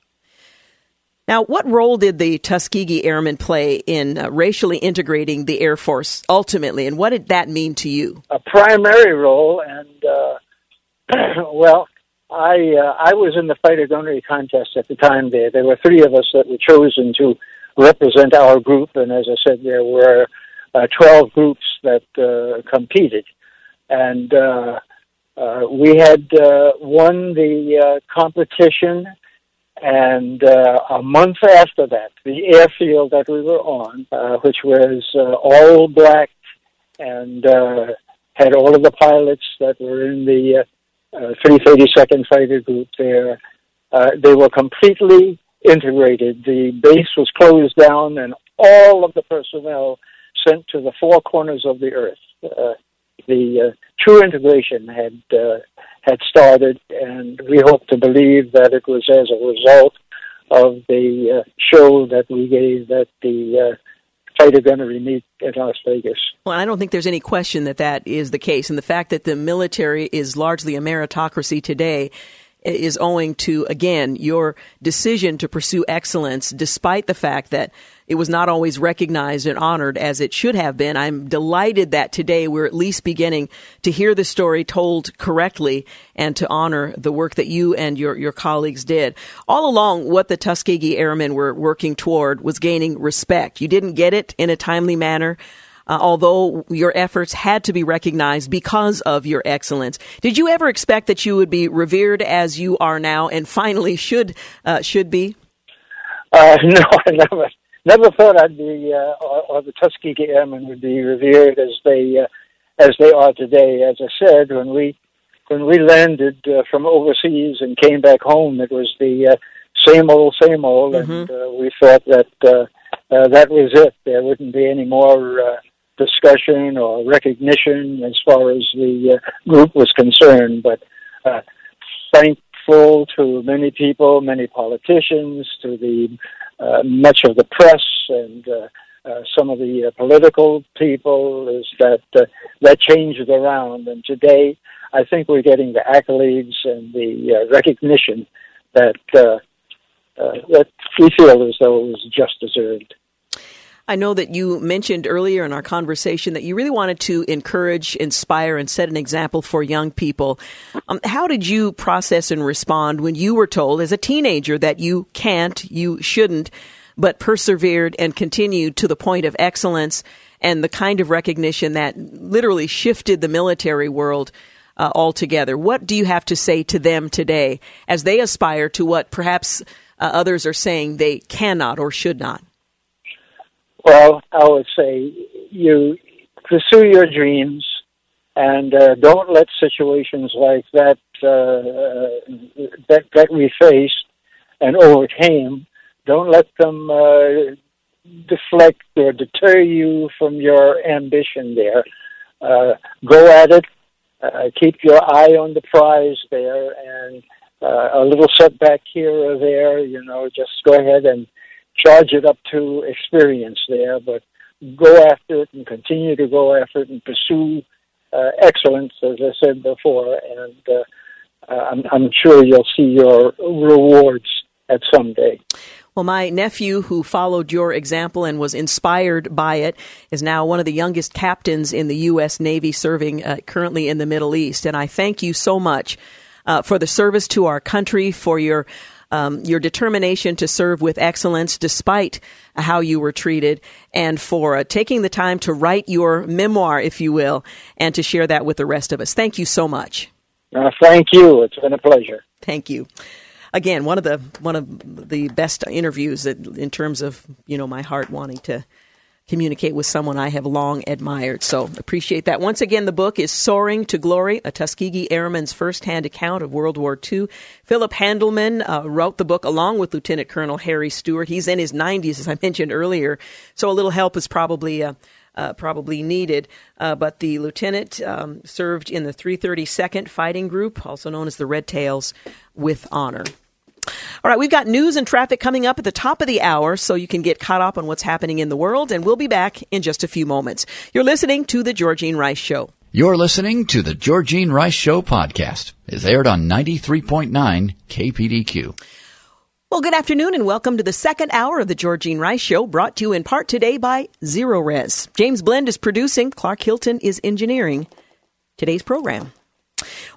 Now, what role did the Tuskegee Airmen play in uh, racially integrating the Air Force ultimately, and what did that mean to you? A primary role, and uh, (clears throat) well, I uh, I was in the fighter gunnery contest at the time. There, there were three of us that were chosen to represent our group, and as I said, there were uh, twelve groups that uh, competed, and uh, uh, we had uh, won the uh, competition and a month after that, the airfield that we were on, which was all black and had all of the pilots that were in the uh, uh, 332nd Fighter Group there, they were completely integrated. The base was closed down and all of the personnel sent to the four corners of the earth. Uh, the uh, true integration had uh, had started, and we hope to believe that it was as a result of the uh, show that we gave at the uh, fighter gunnery meet in Las Vegas. Well, I don't think there's any question that that is the case, and the fact that the military is largely a meritocracy today is owing to, again, your decision to pursue excellence despite the fact that it was not always recognized and honored as it should have been. I'm delighted that today we're at least beginning to hear the story told correctly and to honor the work that you and your, your colleagues did. All along, what the Tuskegee Airmen were working toward was gaining respect. You didn't get it in a timely manner uh, although your efforts had to be recognized because of your excellence. Did you ever expect that you would be revered as you are now, and finally should uh, should be? Uh, (laughs) no, I never never thought I'd be, uh, or, or, the Tuskegee Airmen would be revered as they uh, as they are today. As I said, when we when we landed uh, from overseas and came back home, it was the same old, same old, mm-hmm. and we thought that. Uh, that was it. There wouldn't be any more uh, discussion or recognition as far as the uh, group was concerned, but uh, thankful to many people, many politicians, to the uh, much of the press and uh, uh, some of the uh, political people is that that changed around, and today I think we're getting the accolades and the recognition that that we feel as though it was just deserved. I know that you mentioned earlier in our conversation that you really wanted to encourage, inspire, and set an example for young people. Um, how did you process and respond when you were told as a teenager that you can't, you shouldn't, but persevered and continued to the point of excellence and the kind of recognition that literally shifted the military world? Uh, altogether. What do you have to say to them today as they aspire to what perhaps uh, others are saying they cannot or should not? Well, I would say you pursue your dreams and uh, don't let situations like that uh, that that we faced and overcame. Don't let them uh, deflect or deter you from your ambition. There, uh, go at it. Uh, keep your eye on the prize there, and uh, a little setback here or there. You know, just go ahead and charge it up to experience there, but go after it and continue to go after it and pursue uh, excellence, as I said before, and uh, I'm, I'm sure you'll see your rewards at some day. Well, my nephew, who followed your example and was inspired by it, is now one of the youngest captains in the U.S. Navy serving uh, currently in the Middle East. And I thank you so much uh, for the service to our country, for your um, your determination to serve with excellence despite how you were treated, and for uh, taking the time to write your memoir, if you will, and to share that with the rest of us. Thank you so much. Uh, thank you. It's been a pleasure. Thank you. Again, one of the one of the best interviews in terms of you know my heart wanting to communicate with someone I have long admired. So appreciate that. Once again, the book is Soaring to Glory, a Tuskegee Airman's firsthand account of World War II. Philip Handleman uh, wrote the book along with Lieutenant Colonel Harry Stewart. He's in his 90s, as I (laughs) mentioned earlier, so a little help is probably uh, uh, probably needed. Uh, but the lieutenant um, served in the 332nd Fighting Group, also known as the Red Tails, with honor. All right, we've got news and traffic coming up at the top of the hour, so you can get caught up on what's happening in the world, and we'll be back in just a few moments. You're listening to The Georgene Rice Show. You're listening to The Georgene Rice Show podcast. It's aired on 93.9 KPDQ. Well, good afternoon and welcome to the second hour of the Georgene Rice Show, brought to you in part today by Zero Res. James Blend is producing, Clark Hilton is engineering today's program.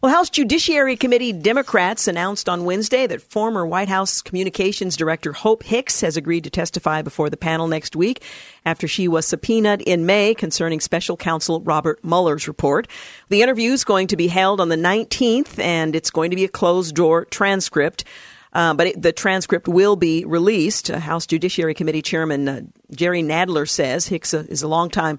Well, House Judiciary Committee Democrats announced on Wednesday that former White House Communications Director Hope Hicks has agreed to testify before the panel next week after she was subpoenaed in May concerning special counsel Robert Mueller's report. The interview is going to be held on the 19th and it's going to be a closed door transcript. Uh, but it, the transcript will be released. Uh, House Judiciary Committee Chairman uh, Jerry Nadler says Hicks uh, is a longtime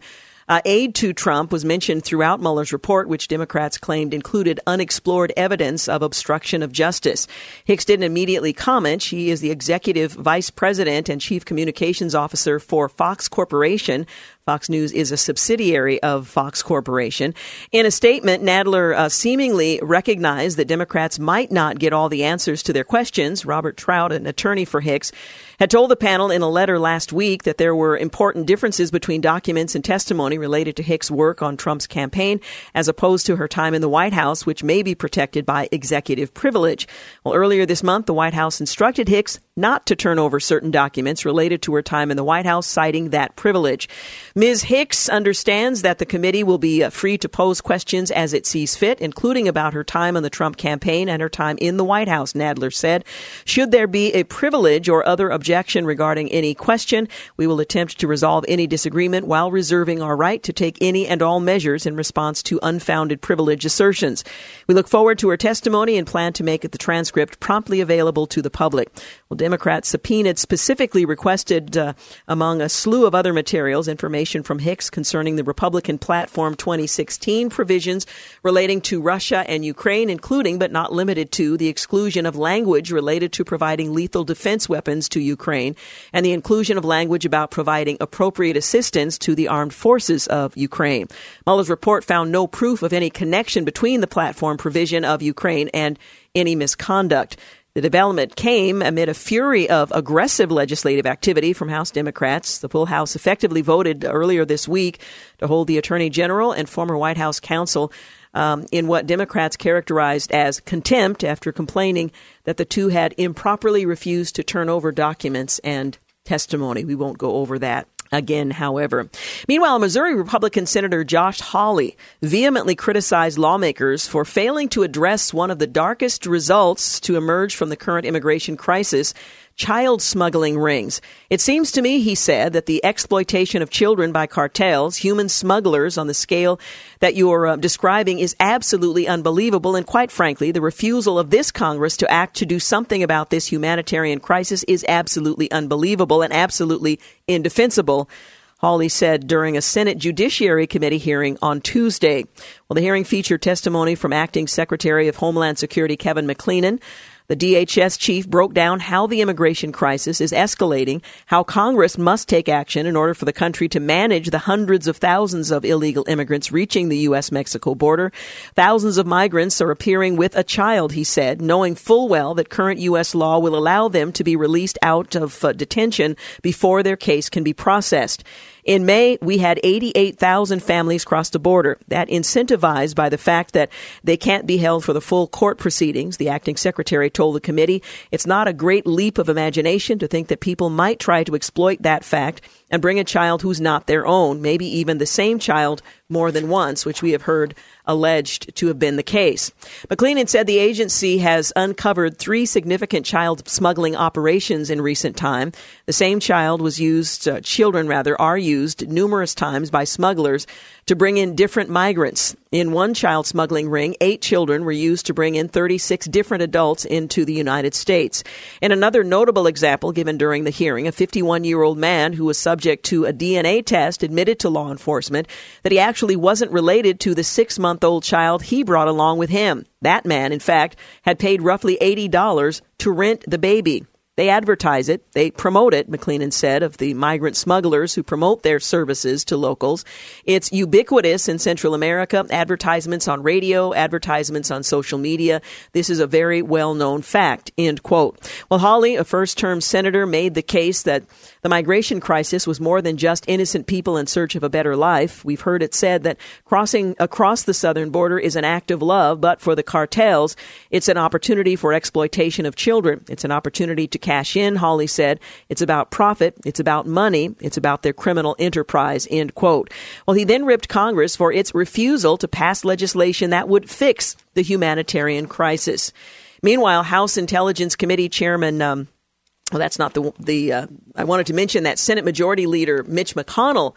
uh, aide to Trump was mentioned throughout Mueller's report, which Democrats claimed included unexplored evidence of obstruction of justice. Hicks didn't immediately comment. She is the executive vice president and chief communications officer for Fox Corporation, Fox News is a subsidiary of Fox Corporation. In a statement, Nadler uh, seemingly recognized that Democrats might not get all the answers to their questions. Robert Trout, an attorney for Hicks, had told the panel in a letter last week that there were important differences between documents and testimony related to Hicks' work on Trump's campaign as opposed to her time in the White House, which may be protected by executive privilege. Well, earlier this month, the White House instructed Hicks not to turn over certain documents related to her time in the White House, citing that privilege. Ms. Hicks understands that the committee will be uh, free to pose questions as it sees fit, including about her time on the Trump campaign and her time in the White House, Nadler said. Should there be a privilege or other objection regarding any question, we will attempt to resolve any disagreement while reserving our right to take any and all measures in response to unfounded privilege assertions. We look forward to her testimony and plan to make the transcript promptly available to the public. Well, Democrats subpoenaed specifically requested, uh, among a slew of other materials, information from Hicks concerning the Republican Platform 2016 provisions relating to Russia and Ukraine, including but not limited to the exclusion of language related to providing lethal defense weapons to Ukraine and the inclusion of language about providing appropriate assistance to the armed forces of Ukraine. Mueller's report found no proof of any connection between the platform provision of Ukraine and any misconduct. The development came amid a fury of aggressive legislative activity from House Democrats. The full House effectively voted earlier this week to hold the Attorney General and former White House counsel um, in what Democrats characterized as contempt after complaining that the two had improperly refused to turn over documents and testimony. We won't go over that again, however. Meanwhile, Missouri Republican Senator Josh Hawley vehemently criticized lawmakers for failing to address one of the darkest results to emerge from the current immigration crisis child smuggling rings. It seems to me, he said, that the exploitation of children by cartels, human smugglers on the scale that you're uh, describing is absolutely unbelievable. And quite frankly, the refusal of this Congress to act to do something about this humanitarian crisis is absolutely unbelievable and absolutely indefensible. Hawley said during a Senate Judiciary Committee hearing on Tuesday. Well, the hearing featured testimony from Acting Secretary of Homeland Security Kevin McAleenan, the DHS chief broke down how the immigration crisis is escalating, how Congress must take action in order for the country to manage the hundreds of thousands of illegal immigrants reaching the U.S. Mexico border. Thousands of migrants are appearing with a child, he said, knowing full well that current U.S. law will allow them to be released out of uh, detention before their case can be processed. In May, we had 88,000 families cross the border. That incentivized by the fact that they can't be held for the full court proceedings, the acting secretary told the committee. It's not a great leap of imagination to think that people might try to exploit that fact and bring a child who's not their own, maybe even the same child more than once, which we have heard alleged to have been the case. McAleenan said the agency has uncovered three significant child smuggling operations in recent time. The same child was used, uh, children rather, are used numerous times by smugglers to bring in different migrants. In one child smuggling ring, eight children were used to bring in 36 different adults into the United States. In another notable example given during the hearing, a 51 year old man who was subject to a DNA test admitted to law enforcement that he actually wasn't related to the six month old child he brought along with him. That man, in fact, had paid roughly $80 to rent the baby. They advertise it, they promote it, McAleenan said, of the migrant smugglers who promote their services to locals. It's ubiquitous in Central America, advertisements on radio, advertisements on social media. This is a very well known fact, end quote. Well, Hawley, a first term senator, made the case that the migration crisis was more than just innocent people in search of a better life. We've heard it said that crossing across the southern border is an act of love, but for the cartels, it's an opportunity for exploitation of children. It's an opportunity to cash in, Hawley said. It's about profit. It's about money. It's about their criminal enterprise, end quote. Well, he then ripped Congress for its refusal to pass legislation that would fix the humanitarian crisis. Meanwhile, House Intelligence Committee Chairman um, well, that's not the the. Uh, I wanted to mention that Senate Majority Leader Mitch McConnell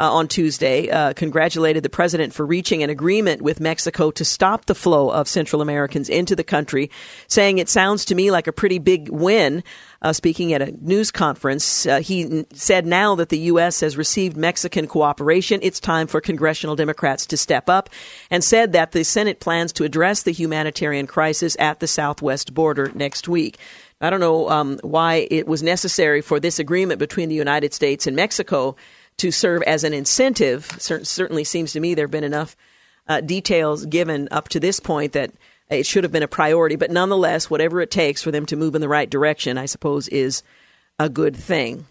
uh, on Tuesday uh, congratulated the president for reaching an agreement with Mexico to stop the flow of Central Americans into the country, saying it sounds to me like a pretty big win. Uh, speaking at a news conference, uh, he n- said now that the U.S. has received Mexican cooperation, it's time for congressional Democrats to step up, and said that the Senate plans to address the humanitarian crisis at the southwest border next week. I don't know um, why it was necessary for this agreement between the United States and Mexico to serve as an incentive. Cer- certainly seems to me there have been enough uh, details given up to this point that it should have been a priority. But nonetheless, whatever it takes for them to move in the right direction, I suppose, is a good thing.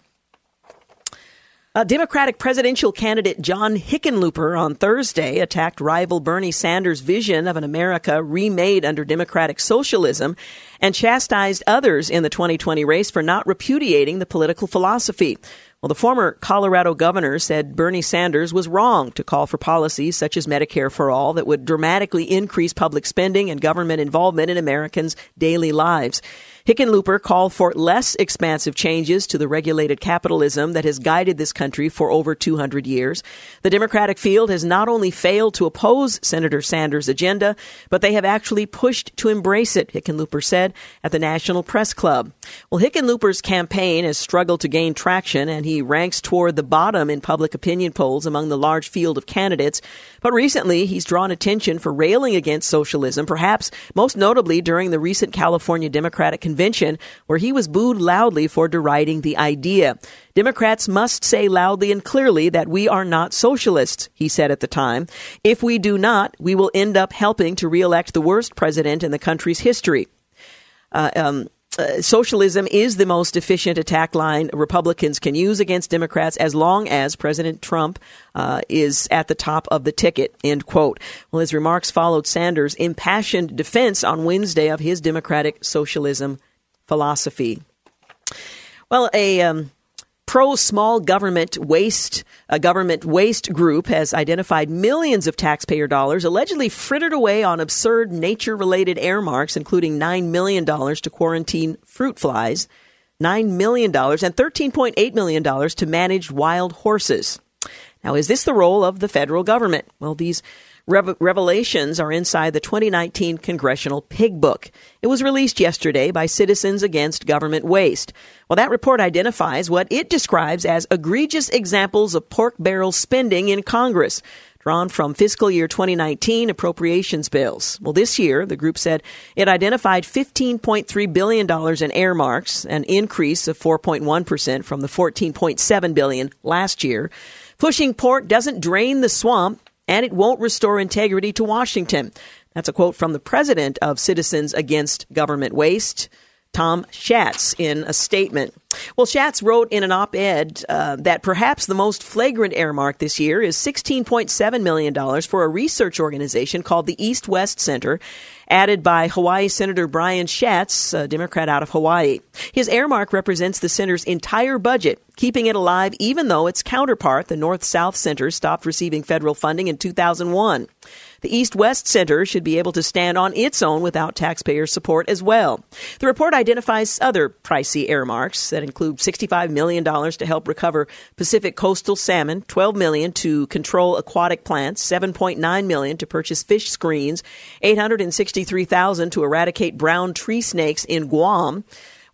Uh, Democratic presidential candidate John Hickenlooper on Thursday attacked rival Bernie Sanders' vision of an America remade under democratic socialism and chastised others in the 2020 race for not repudiating the political philosophy. Well, the former Colorado governor said Bernie Sanders was wrong to call for policies such as Medicare for All that would dramatically increase public spending and government involvement in Americans' daily lives. Hickenlooper called for less expansive changes to the regulated capitalism that has guided this country for over 200 years. The Democratic field has not only failed to oppose Senator Sanders' agenda, but they have actually pushed to embrace it, Hickenlooper said at the National Press Club. Well, Hickenlooper's campaign has struggled to gain traction, and he ranks toward the bottom in public opinion polls among the large field of candidates. But recently, he's drawn attention for railing against socialism, perhaps most notably during the recent California Democratic Convention convention where he was booed loudly for deriding the idea. Democrats must say loudly and clearly that we are not socialists, he said at the time. If we do not, we will end up helping to reelect the worst president in the country's history. Uh, um, uh, socialism is the most efficient attack line Republicans can use against Democrats as long as President Trump uh, is at the top of the ticket. End quote. Well, his remarks followed Sanders' impassioned defense on Wednesday of his democratic socialism philosophy. Well, a um, pro small government waste a government waste group has identified millions of taxpayer dollars allegedly frittered away on absurd nature related earmarks including 9 million dollars to quarantine fruit flies 9 million dollars and 13.8 million dollars to manage wild horses now is this the role of the federal government well these revelations are inside the 2019 Congressional Pig Book. It was released yesterday by Citizens Against Government Waste. Well, that report identifies what it describes as egregious examples of pork barrel spending in Congress drawn from fiscal year 2019 appropriations bills. Well, this year, the group said it identified $15.3 billion in earmarks, an increase of 4.1% from the 14.7 billion last year. Pushing pork doesn't drain the swamp and it won't restore integrity to Washington. That's a quote from the president of Citizens Against Government Waste, Tom Schatz, in a statement. Well, Schatz wrote in an op ed uh, that perhaps the most flagrant earmark this year is $16.7 million for a research organization called the East West Center, added by Hawaii Senator Brian Schatz, a Democrat out of Hawaii. His earmark represents the center's entire budget, keeping it alive even though its counterpart, the North South Center, stopped receiving federal funding in 2001. The East West Center should be able to stand on its own without taxpayer support as well. The report identifies other pricey earmarks that include $65 million to help recover Pacific coastal salmon, 12 million to control aquatic plants, 7.9 million to purchase fish screens, 863,000 to eradicate brown tree snakes in Guam.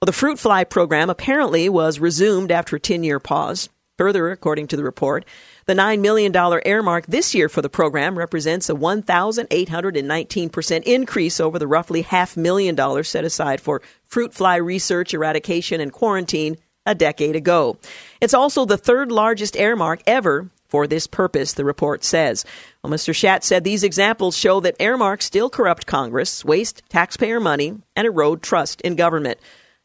Well, the fruit fly program apparently was resumed after a 10 year pause. Further, according to the report, The $9 million earmark this year for the program represents a 1,819% increase over the roughly half million dollars set aside for fruit fly research, eradication, and quarantine a decade ago. It's also the third largest earmark ever for this purpose, the report says. Well, Mr. Schatz said these examples show that earmarks still corrupt Congress, waste taxpayer money, and erode trust in government.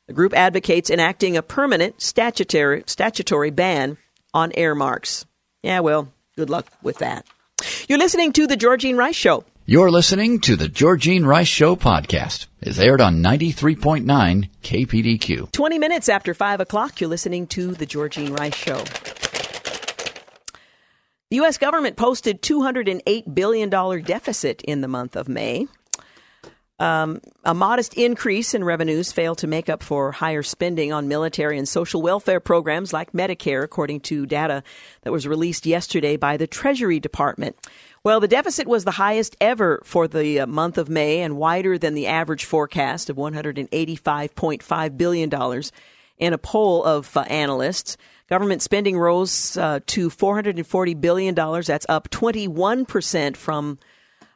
The group advocates enacting a permanent statutory, statutory ban on earmarks. Yeah, well, good luck with that. You're listening to The Georgene Rice Show. You're listening to The Georgene Rice Show podcast. It's aired on 93.9 KPDQ. 20 minutes after 5 o'clock, you're listening to The Georgene Rice Show. The U.S. government posted $208 billion deficit in the month of May. Um, a modest increase in revenues failed to make up for higher spending on military and social welfare programs like Medicare, according to data that was released yesterday by the Treasury Department. Well, the deficit was the highest ever for the uh, month of May and wider than the average forecast of $185.5 billion in a poll of uh, analysts. Government spending rose uh, to $440 billion. That's up 21% from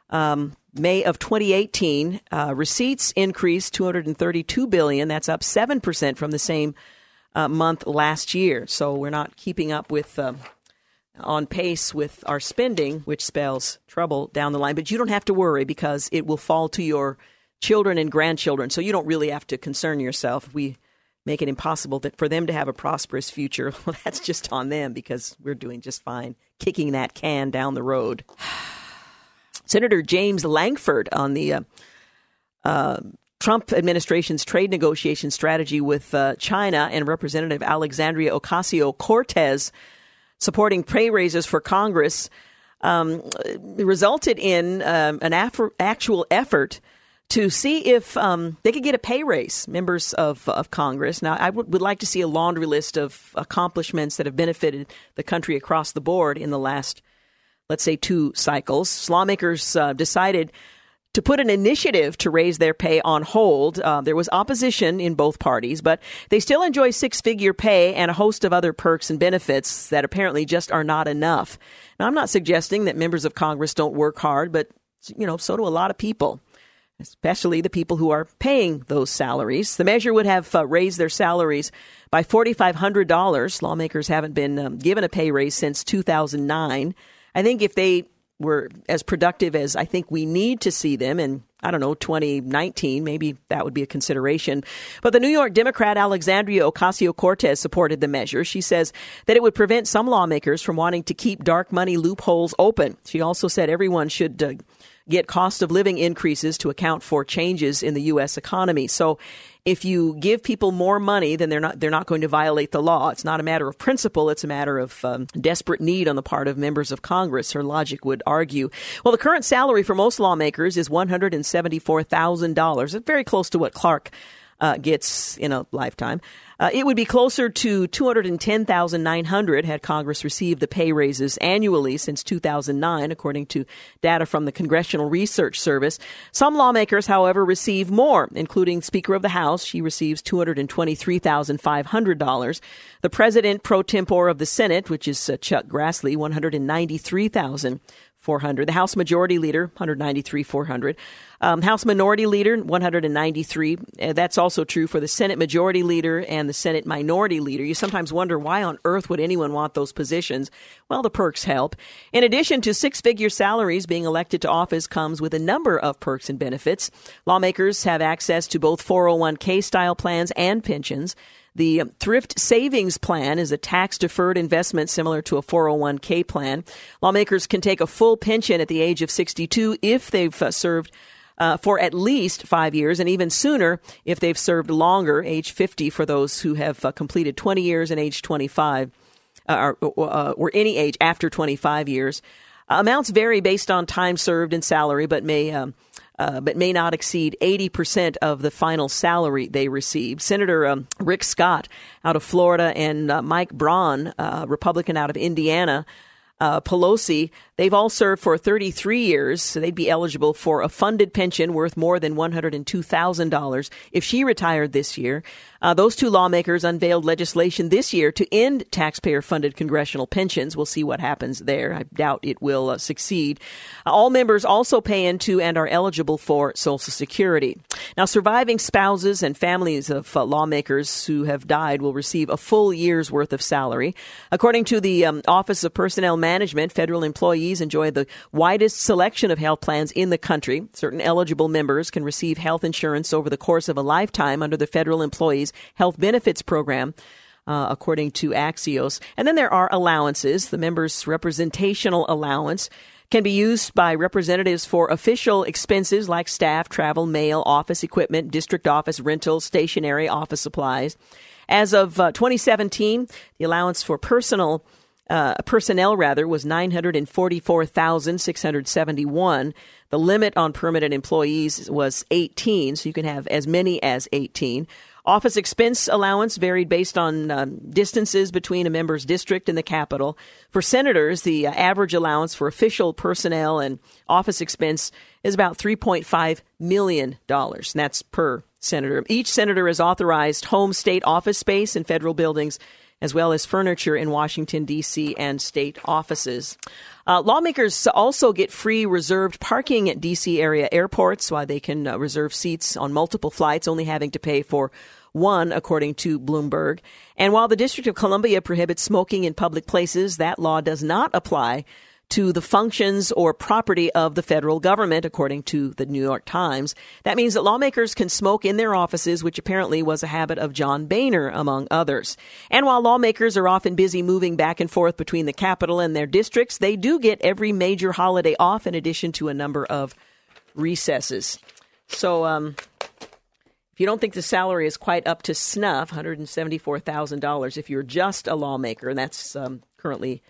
um, May of 2018. Uh, receipts increased 232 billion. That's up 7% from the same uh, month last year. So we're not keeping up with um, on pace with our spending, which spells trouble down the line. But you don't have to worry because it will fall to your children and grandchildren. So you don't really have to concern yourself. We make it impossible that for them to have a prosperous future. Well, (laughs) that's just on them because we're doing just fine kicking that can down the road. (sighs) (sighs) (sighs) Senator James Lankford on the uh, uh, Trump administration's trade negotiation strategy with uh, China and Representative Alexandria Ocasio Cortez supporting pay raises for Congress um, resulted in um, an actual effort to see if um, they could get a pay raise, members of, of Congress. Now, I w- would like to see a laundry list of accomplishments that have benefited the country across the board in the last, let's say, two cycles. Lawmakers uh, decided to put an initiative to raise their pay on hold. Uh, there was opposition in both parties, but they still enjoy six figure pay and a host of other perks and benefits that apparently just are not enough. Now, I'm not suggesting that members of Congress don't work hard, but, you know, so do a lot of people especially the people who are paying those salaries. The measure would have uh, raised their salaries by $4,500. Lawmakers haven't been um, given a pay raise since 2009. I think if they were as productive as I think we need to see them in, I don't know, 2019, maybe that would be a consideration. But the New York Democrat Alexandria Ocasio Cortez supported the measure. She says that it would prevent some lawmakers from wanting to keep dark money loopholes open. She also said everyone should. Uh, get cost of living increases to account for changes in the U.S. economy. So if you give people more money, then they're not they're not going to violate the law. It's not a matter of principle; it's a matter of um, desperate need on the part of members of Congress. Her logic would argue. Well, the current salary for most lawmakers is one hundred and seventy four thousand dollars. It's very close to what Clark uh, gets in a lifetime. Uh, it would be closer to 210,900 had Congress received the pay raises annually since 2009, according to data from the Congressional Research Service. Some lawmakers, however, receive more, including Speaker of the House. She receives $223,500. The President pro tempore of the Senate, which is uh, Chuck Grassley, 193,000. 400. The House Majority Leader, 193, 400. Um, House Minority Leader, 193. Uh, that's also true for the Senate Majority Leader and the Senate Minority Leader. You sometimes wonder why on earth would anyone want those positions? Well, the perks help. In addition to six figure salaries, being elected to office comes with a number of perks and benefits. Lawmakers have access to both 401k style plans and pensions. The Thrift Savings Plan is a tax deferred investment similar to a 401k plan. Lawmakers can take a full pension at the age of 62 if they've uh, served uh, for at least five years, and even sooner if they've served longer, age 50 for those who have uh, completed 20 years and age 25, uh, or, uh, or, any age after 25 years. amounts vary based on time served and salary, but may um, uh, but may not exceed 80% of the final salary they receive. Senator um, Rick Scott out of Florida and uh, Mike Braun, uh, Republican out of Indiana, uh, Pelosi, they've all served for 33 years, so they'd be eligible for a funded pension worth more than $102,000 if she retired this year. Uh, those two lawmakers unveiled legislation this year to end taxpayer funded congressional pensions. We'll see what happens there. I doubt it will uh, succeed. All members also pay into and are eligible for Social Security. Now, surviving spouses and families of uh, lawmakers who have died will receive a full year's worth of salary. According to the um, Office of Personnel Management, federal employees enjoy the widest selection of health plans in the country. Certain eligible members can receive health insurance over the course of a lifetime under the Federal Employees Health Benefits Program. Uh, according to Axios. And then there are allowances. The members' representational allowance can be used by representatives for official expenses like staff, travel, mail, office equipment, district office rental, stationery, office supplies. As of uh, 2017, the allowance for personal uh, personnel rather was 944,671. The limit on permanent employees was 18, so you can have as many as 18. Office expense allowance varied based on um, distances between a member's district and the capital. For senators, the uh, average allowance for official personnel and office expense is about $3.5 million. That's per senator. Each senator is authorized home state office space in federal buildings as well as furniture in Washington, D.C. and state offices. Uh, lawmakers also get free reserved parking at D.C. area airports while they can uh, reserve seats on multiple flights, only having to pay for one, according to Bloomberg. And while the District of Columbia prohibits smoking in public places, that law does not apply to the functions or property of the federal government, according to the New York Times. That means that lawmakers can smoke in their offices, which apparently was a habit of John Boehner, among others. And while lawmakers are often busy moving back and forth between the capital and their districts, they do get every major holiday off in addition to a number of recesses. So, um, if you don't think the salary is quite up to snuff, $174,000 if you're just a lawmaker, and that's um, currently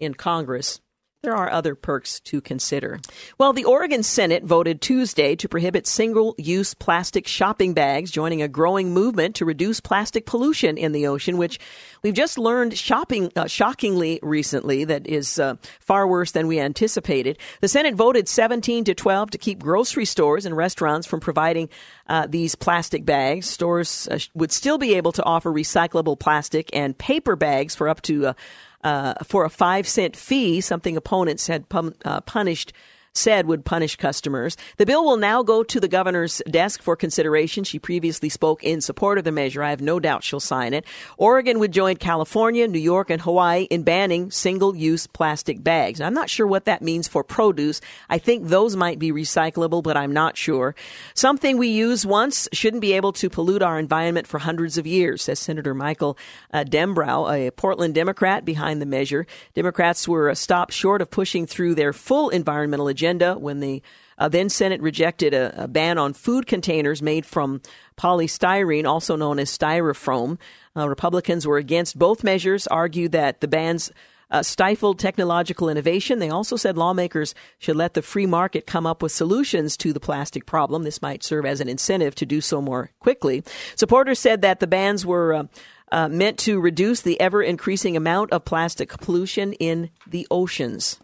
in Congress, there are other perks to consider. Well, the Oregon Senate voted Tuesday to prohibit single use plastic shopping bags, joining a growing movement to reduce plastic pollution in the ocean, which we've just learned shopping, uh, shockingly recently that is uh, far worse than we anticipated. The Senate voted 17 to 12 to keep grocery stores and restaurants from providing uh, these plastic bags. Stores uh, would still be able to offer recyclable plastic and paper bags for up to uh, for a five cent fee, something opponents had pum- uh, punished said would punish customers. The bill will now go to the governor's desk for consideration. She previously spoke in support of the measure. I have no doubt she'll sign it. Oregon would join California, New York, and Hawaii in banning single use plastic bags. I'm not sure what that means for produce. I think those might be recyclable, but I'm not sure. Something we use once shouldn't be able to pollute our environment for hundreds of years, says Senator Michael uh, Dembrow, a Portland Democrat behind the measure. Democrats were stopped short of pushing through their full environmental agenda agenda when the uh, then Senate rejected a, a, ban on food containers made from polystyrene, also known as styrofoam. Uh, Republicans were against both measures, argued that the bans uh, stifled technological innovation. They also said lawmakers should let the free market come up with solutions to the plastic problem. This might serve as an incentive to do so more quickly. Supporters said that the bans were uh, uh, meant to reduce the ever increasing amount of plastic pollution in the oceans.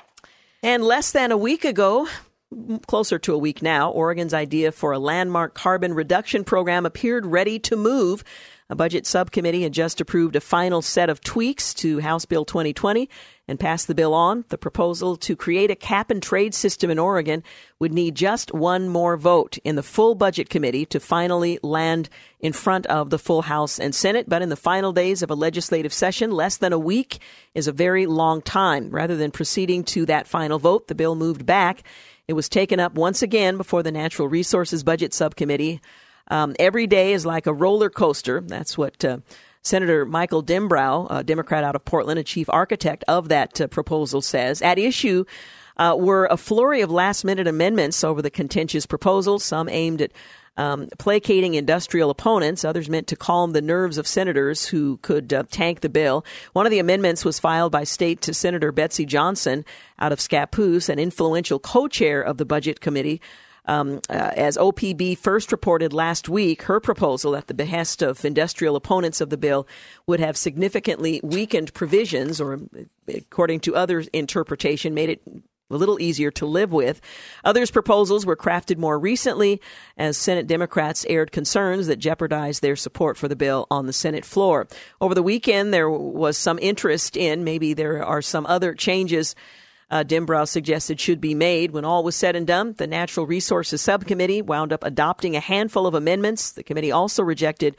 And less than a week ago, closer to a week now, Oregon's idea for a landmark carbon reduction program appeared ready to move. A budget subcommittee had just approved a final set of tweaks to House Bill 2020 and passed the bill on. The proposal to create a cap and trade system in Oregon would need just one more vote in the full budget committee to finally land in front of the full House and Senate. But in the final days of a legislative session, less than a week is a very long time. Rather than proceeding to that final vote, the bill moved back. It was taken up once again before the Natural Resources Budget Subcommittee um, every day is like a roller coaster. That's what uh, Senator Michael Dembrow, a Democrat out of Portland, a chief architect of that uh, proposal, says. At issue uh, were a flurry of last minute amendments over the contentious proposal, some aimed at um, placating industrial opponents, others meant to calm the nerves of senators who could uh, tank the bill. One of the amendments was filed by State to Senator Betsy Johnson out of Scappoose, an influential co chair of the Budget Committee. Um, uh, as OPB first reported last week, her proposal at the behest of industrial opponents of the bill would have significantly weakened provisions, or according to other interpretation, made it a little easier to live with. Others' proposals were crafted more recently as Senate Democrats aired concerns that jeopardized their support for the bill on the Senate floor. Over the weekend, there was some interest in maybe there are some other changes uh, Dembrow suggested should be made. When all was said and done, the Natural Resources Subcommittee wound up adopting a handful of amendments. The committee also rejected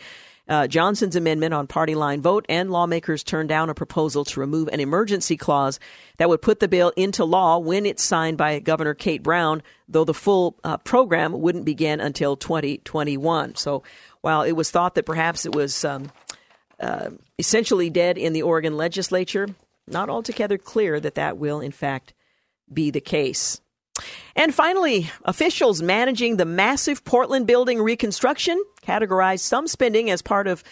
uh, Johnson's amendment on party line vote, and lawmakers turned down a proposal to remove an emergency clause that would put the bill into law when it's signed by Governor Kate Brown, though the full uh, program wouldn't begin until 2021. So while it was thought that perhaps it was um, uh, essentially dead in the Oregon legislature, not altogether clear that that will, in fact, be the case. And finally, officials managing the massive Portland building reconstruction categorized some spending as part of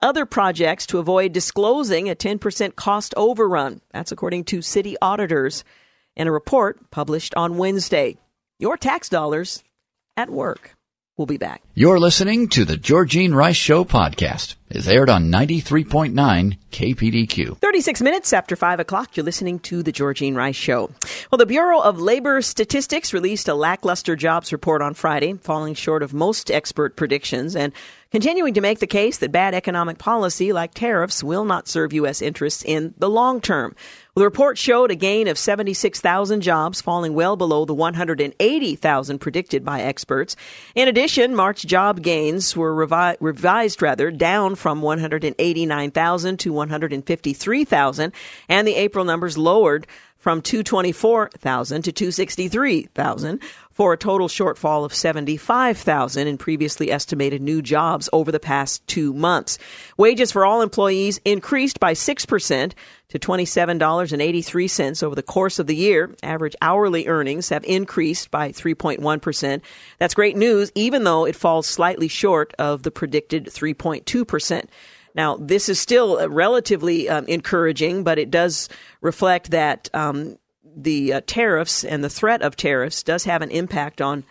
other projects to avoid disclosing a 10% cost overrun. That's according to city auditors in a report published on Wednesday. Your tax dollars at work. We'll be back. You're listening to the Georgene Rice Show podcast. It's aired on 93.9 KPDQ. 36 minutes after 5 o'clock, you're listening to the Georgene Rice Show. Well, the Bureau of Labor Statistics released a lackluster jobs report on Friday, falling short of most expert predictions and continuing to make the case that bad economic policy like tariffs will not serve U.S. interests in the long term. The report showed a gain of 76,000 jobs, falling well below the 180,000 predicted by experts. In addition, March job gains were revi- revised rather down from 189,000 to 153,000, and the April numbers lowered from 224,000 to 263,000 for a total shortfall of 75,000 in previously estimated new jobs over the past 2 months. Wages for all employees increased by 6% to $27.83 over the course of the year. Average hourly earnings have increased by 3.1%. That's great news even though it falls slightly short of the predicted 3.2%. Now, this is still relatively um, encouraging, but it does reflect that um, the uh, tariffs and the threat of tariffs does have an impact on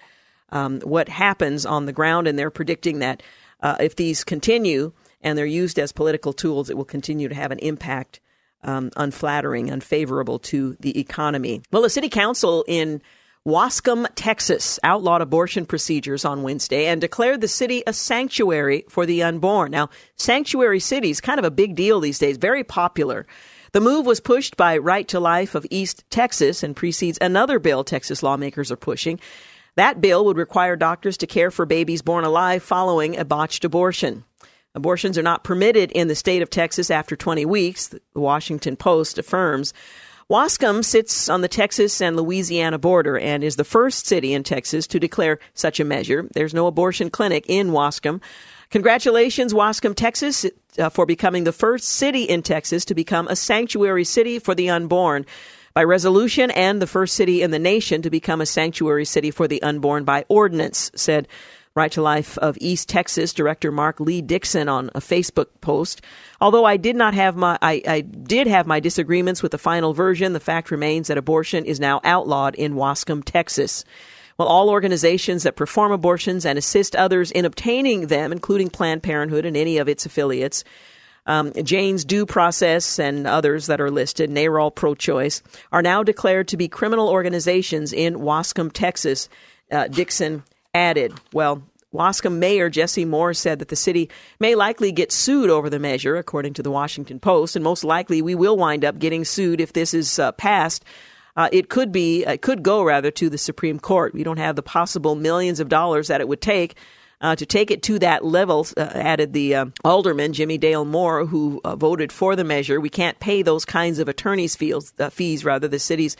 um, what happens on the ground, and they're predicting that uh, if these continue and they're used as political tools, it will continue to have an impact um, unflattering, unfavorable to the economy. Well, the city council in Waskom, Texas, outlawed abortion procedures on Wednesday and declared the city a sanctuary for the unborn. Now, sanctuary cities, kind of a big deal these days, very popular. The move was pushed by Right to Life of East Texas and precedes another bill Texas lawmakers are pushing. That bill would require doctors to care for babies born alive following a botched abortion. Abortions are not permitted in the state of Texas after 20 weeks, the Washington Post affirms. Waskom sits on the Texas and Louisiana border and is the first city in Texas to declare such a measure. There's no abortion clinic in Waskom. Congratulations, Waskom, Texas, uh, for becoming the first city in Texas to become a sanctuary city for the unborn by resolution and the first city in the nation to become a sanctuary city for the unborn by ordinance, said Right to Life of East Texas Director Mark Lee Dickson on a Facebook post. Although I did not have my, I, I did have my disagreements with the final version, the fact remains that abortion is now outlawed in Waskom, Texas. Well, all organizations that perform abortions and assist others in obtaining them, including Planned Parenthood and any of its affiliates, um, Jane's Due Process and others that are listed, NARAL Pro Choice, are now declared to be criminal organizations in Waskom, Texas. Uh, Dickson added. Well, Waskom Mayor Jesse Moore said that the city may likely get sued over the measure, according to the Washington Post, and most likely we will wind up getting sued if this is uh, passed. Uh, it could be, it could go rather to the Supreme Court. We don't have the possible millions of dollars that it would take uh, to take it to that level, uh, added the uh, alderman, Jimmy Dale Moore, who uh, voted for the measure. We can't pay those kinds of attorney's fees, uh, fees rather. The city's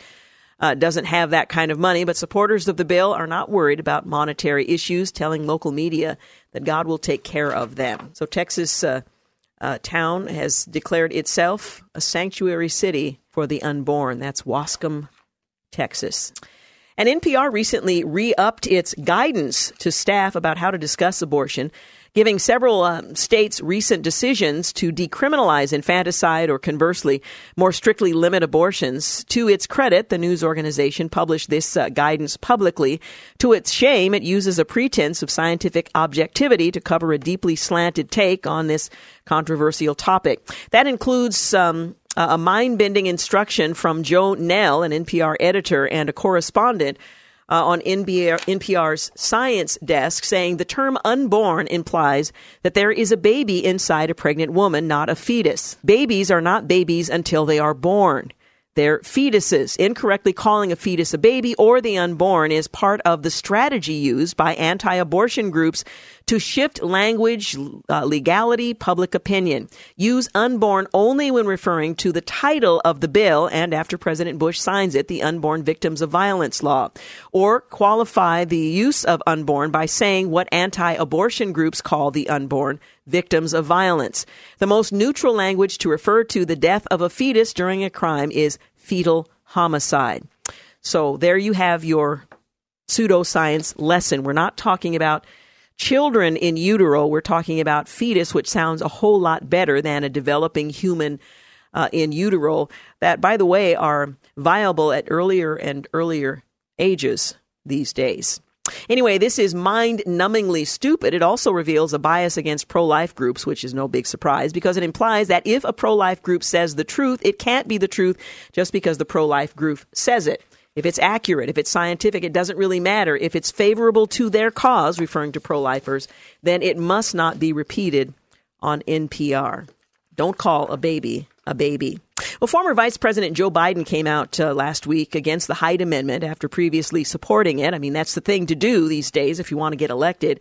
uh, doesn't have that kind of money, but supporters of the bill are not worried about monetary issues, telling local media that God will take care of them. So, Texas uh, uh, town has declared itself a sanctuary city for the unborn. That's Waskom, Texas. And NPR recently re upped its guidance to staff about how to discuss abortion, giving several um, states recent decisions to decriminalize infanticide or conversely more strictly limit abortions. To its credit, the news organization published this uh, guidance publicly. To its shame, it uses a pretense of scientific objectivity to cover a deeply slanted take on this controversial topic. That includes um, a mind bending instruction from Joe Neel, an NPR editor and a correspondent. Uh, on NPR, NPR's science desk saying the term unborn implies that there is a baby inside a pregnant woman, not a fetus. Babies are not babies until they are born. They're fetuses. Incorrectly calling a fetus a baby or the unborn is part of the strategy used by anti abortion groups to shift language, uh, legality, public opinion. Use unborn only when referring to the title of the bill and after President Bush signs it, the Unborn Victims of Violence Law. Or qualify the use of unborn by saying what anti abortion groups call the unborn victims of violence. The most neutral language to refer to the death of a fetus during a crime is fetal homicide. So there you have your pseudoscience lesson. We're not talking about children in utero, we're talking about fetus, which sounds a whole lot better than a developing human uh, in utero, that, by the way, are viable at earlier and earlier ages these days. Anyway, this is mind numbingly stupid. It also reveals a bias against pro life groups, which is no big surprise because it implies that if a pro life group says the truth, it can't be the truth just because the pro life group says it. If it's accurate, if it's scientific, it doesn't really matter. If it's favorable to their cause, referring to pro lifers, then it must not be repeated on NPR. Don't call a baby a baby. Well, former Vice President Joe Biden came out uh, last week against the Hyde Amendment after previously supporting it. I mean, that's the thing to do these days if you want to get elected.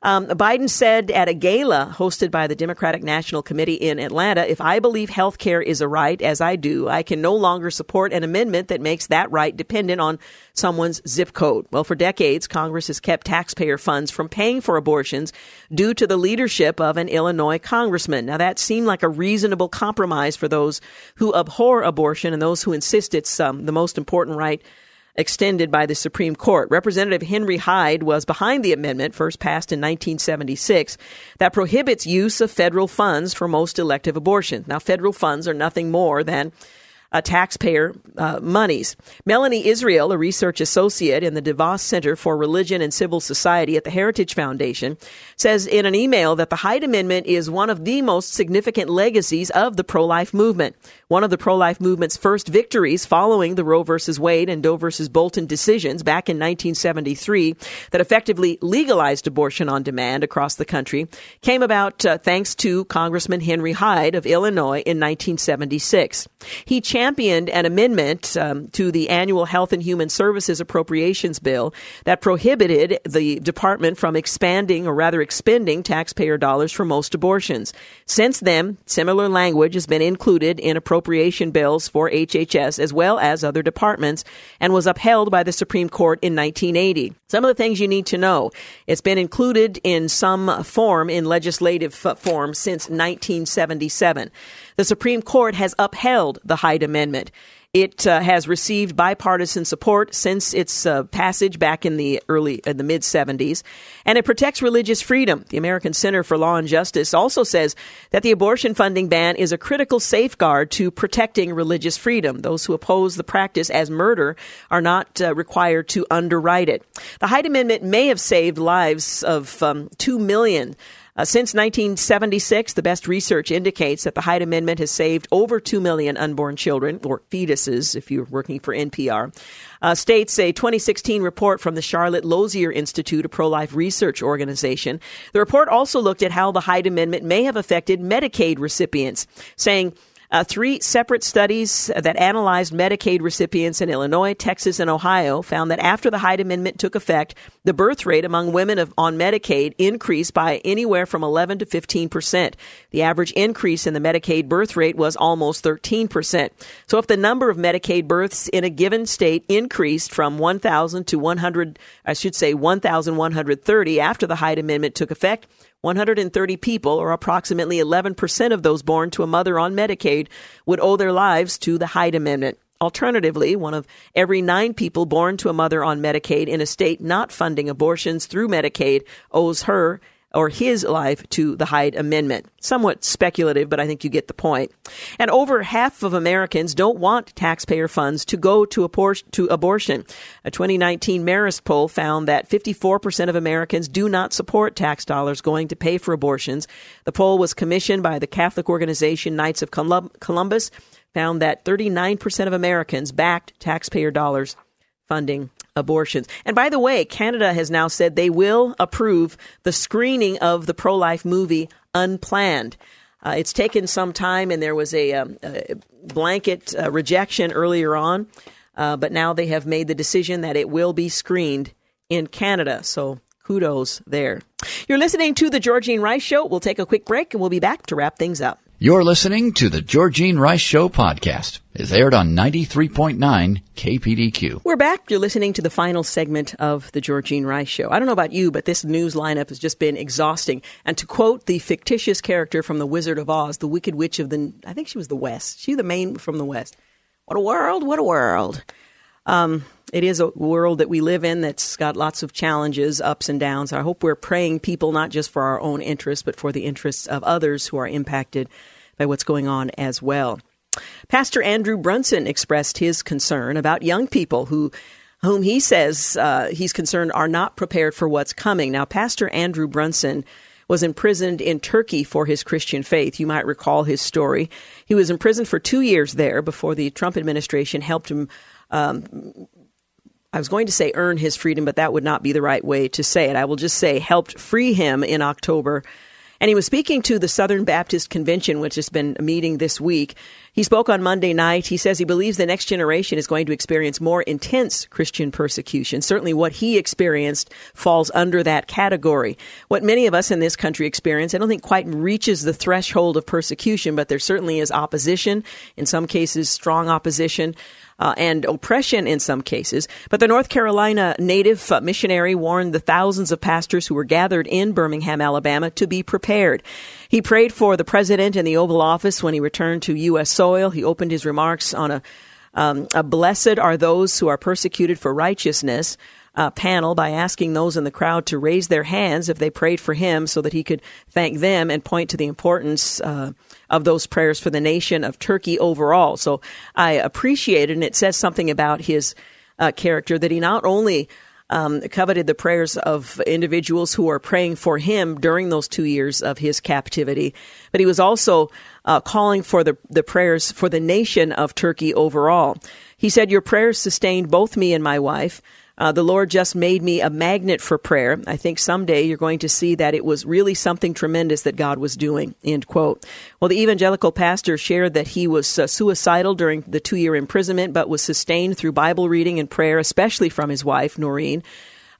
Um, Biden said at a gala hosted by the Democratic National Committee in Atlanta, if I believe health care is a right, as I do, I can no longer support an amendment that makes that right dependent on someone's zip code. Well, for decades, Congress has kept taxpayer funds from paying for abortions due to the leadership of an Illinois congressman. Now, that seemed like a reasonable compromise for those who abhor abortion and those who insist it's um, the most important right extended by the Supreme Court. Representative Henry Hyde was behind the amendment, first passed in 1976, that prohibits use of federal funds for most elective abortions. Now, federal funds are nothing more than uh, taxpayer uh, monies. Melanie Israel, a research associate in the DeVos Center for Religion and Civil Society at the Heritage Foundation, says in an email that the Hyde Amendment is one of the most significant legacies of the pro life movement. One of the pro life movement's first victories following the Roe v. Wade and Doe v. Bolton decisions back in 1973 that effectively legalized abortion on demand across the country came about uh, thanks to Congressman Henry Hyde of Illinois in 1976. He championed an amendment um, to the annual Health and Human Services Appropriations Bill that prohibited the department from expanding or rather expending taxpayer dollars for most abortions. Since then, similar language has been included in appropriation bills for HHS as well as other departments and was upheld by the Supreme Court in 1980. Some of the things you need to know. It's been included in some form in legislative form since 1977. The Supreme Court has upheld the Hyde Amendment. It uh, has received bipartisan support since its uh, passage back in the early in the mid 70s, and it protects religious freedom. The American Center for Law and Justice also says that the abortion funding ban is a critical safeguard to protecting religious freedom. Those who oppose the practice as murder are not uh, required to underwrite it. The Hyde Amendment may have saved lives of um, two million uh, since 1976, the best research indicates that the Hyde Amendment has saved over 2 million unborn children, or fetuses if you're working for NPR. Uh, states a 2016 report from the Charlotte Lozier Institute, a pro life research organization. The report also looked at how the Hyde Amendment may have affected Medicaid recipients, saying uh, three separate studies that analyzed Medicaid recipients in Illinois, Texas, and Ohio found that after the Hyde Amendment took effect, the birth rate among women of, on Medicaid increased by anywhere from 11 to 15 percent. The average increase in the Medicaid birth rate was almost 13 percent. So if the number of Medicaid births in a given state increased from 1,000 to 100, I should say 1,130 after the Hyde Amendment took effect, 130 people, or approximately 11% of those born to a mother on Medicaid, would owe their lives to the Hyde Amendment. Alternatively, one of every nine people born to a mother on Medicaid in a state not funding abortions through Medicaid owes her or his life to the Hyde Amendment. Somewhat speculative, but I think you get the point. And over half of Americans don't want taxpayer funds to go to, abor- to abortion. A 2019 Marist poll found that 54% of Americans do not support tax dollars going to pay for abortions. The poll was commissioned by the Catholic organization Knights of Columbus, found that 39% of Americans backed taxpayer dollars funding abortions. And by the way, Canada has now said they will approve the screening of the pro life movie Unplanned. Uh, it's taken some time, and there was a, um, a blanket uh, rejection earlier on, uh, but now they have made the decision that it will be screened in Canada. So kudos there. You're listening to The Georgene Rice Show. We'll take a quick break, and we'll be back to wrap things up. You're listening to the Georgene Rice Show podcast. It's aired on 93.9 KPDQ. We're back. You're listening to the final segment of the Georgene Rice Show. I don't know about you, but this news lineup has just been exhausting. And to quote the fictitious character from The Wizard of Oz, the Wicked Witch of the, I think she was the West. She the main from the West. What a world! What a world! Um, it is a world that we live in that's got lots of challenges, ups and downs. I hope we're praying people not just for our own interests, but for the interests of others who are impacted by what's going on as well. Pastor Andrew Brunson expressed his concern about young people who whom he says uh, he's concerned are not prepared for what's coming. Now, Pastor Andrew Brunson was imprisoned in Turkey for his Christian faith. You might recall his story. He was imprisoned for two years there before the Trump administration helped him um, I was going to say earn his freedom, but that would not be the right way to say it. I will just say helped free him in October. And he was speaking to the Southern Baptist Convention, which has been meeting this week. He spoke on Monday night. He says he believes the next generation is going to experience more intense Christian persecution. Certainly what he experienced falls under that category. What many of us in this country experience, I don't think quite reaches the threshold of persecution, but there certainly is opposition, in some cases strong opposition uh, and oppression in some cases. But the North Carolina native uh, missionary warned the thousands of pastors who were gathered in Birmingham, Alabama, to be prepared. He prayed for the president in the Oval Office when he returned to U.S. soil. He opened his remarks on a, um, a blessed are those who are persecuted for righteousness. Uh, panel by asking those in the crowd to raise their hands if they prayed for him so that he could thank them and point to the importance uh, of those prayers for the nation of Turkey overall. So I appreciate it, and it says something about his uh, character that he not only um, coveted the prayers of individuals who are praying for him during those two years of his captivity, but he was also uh, calling for the, the prayers for the nation of Turkey overall. He said, Your prayers sustained both me and my wife. Uh, the Lord just made me a magnet for prayer. I think someday you're going to see that it was really something tremendous that God was doing. End quote. Well, the evangelical pastor shared that he was uh, suicidal during the two year imprisonment, but was sustained through Bible reading and prayer, especially from his wife, Norine.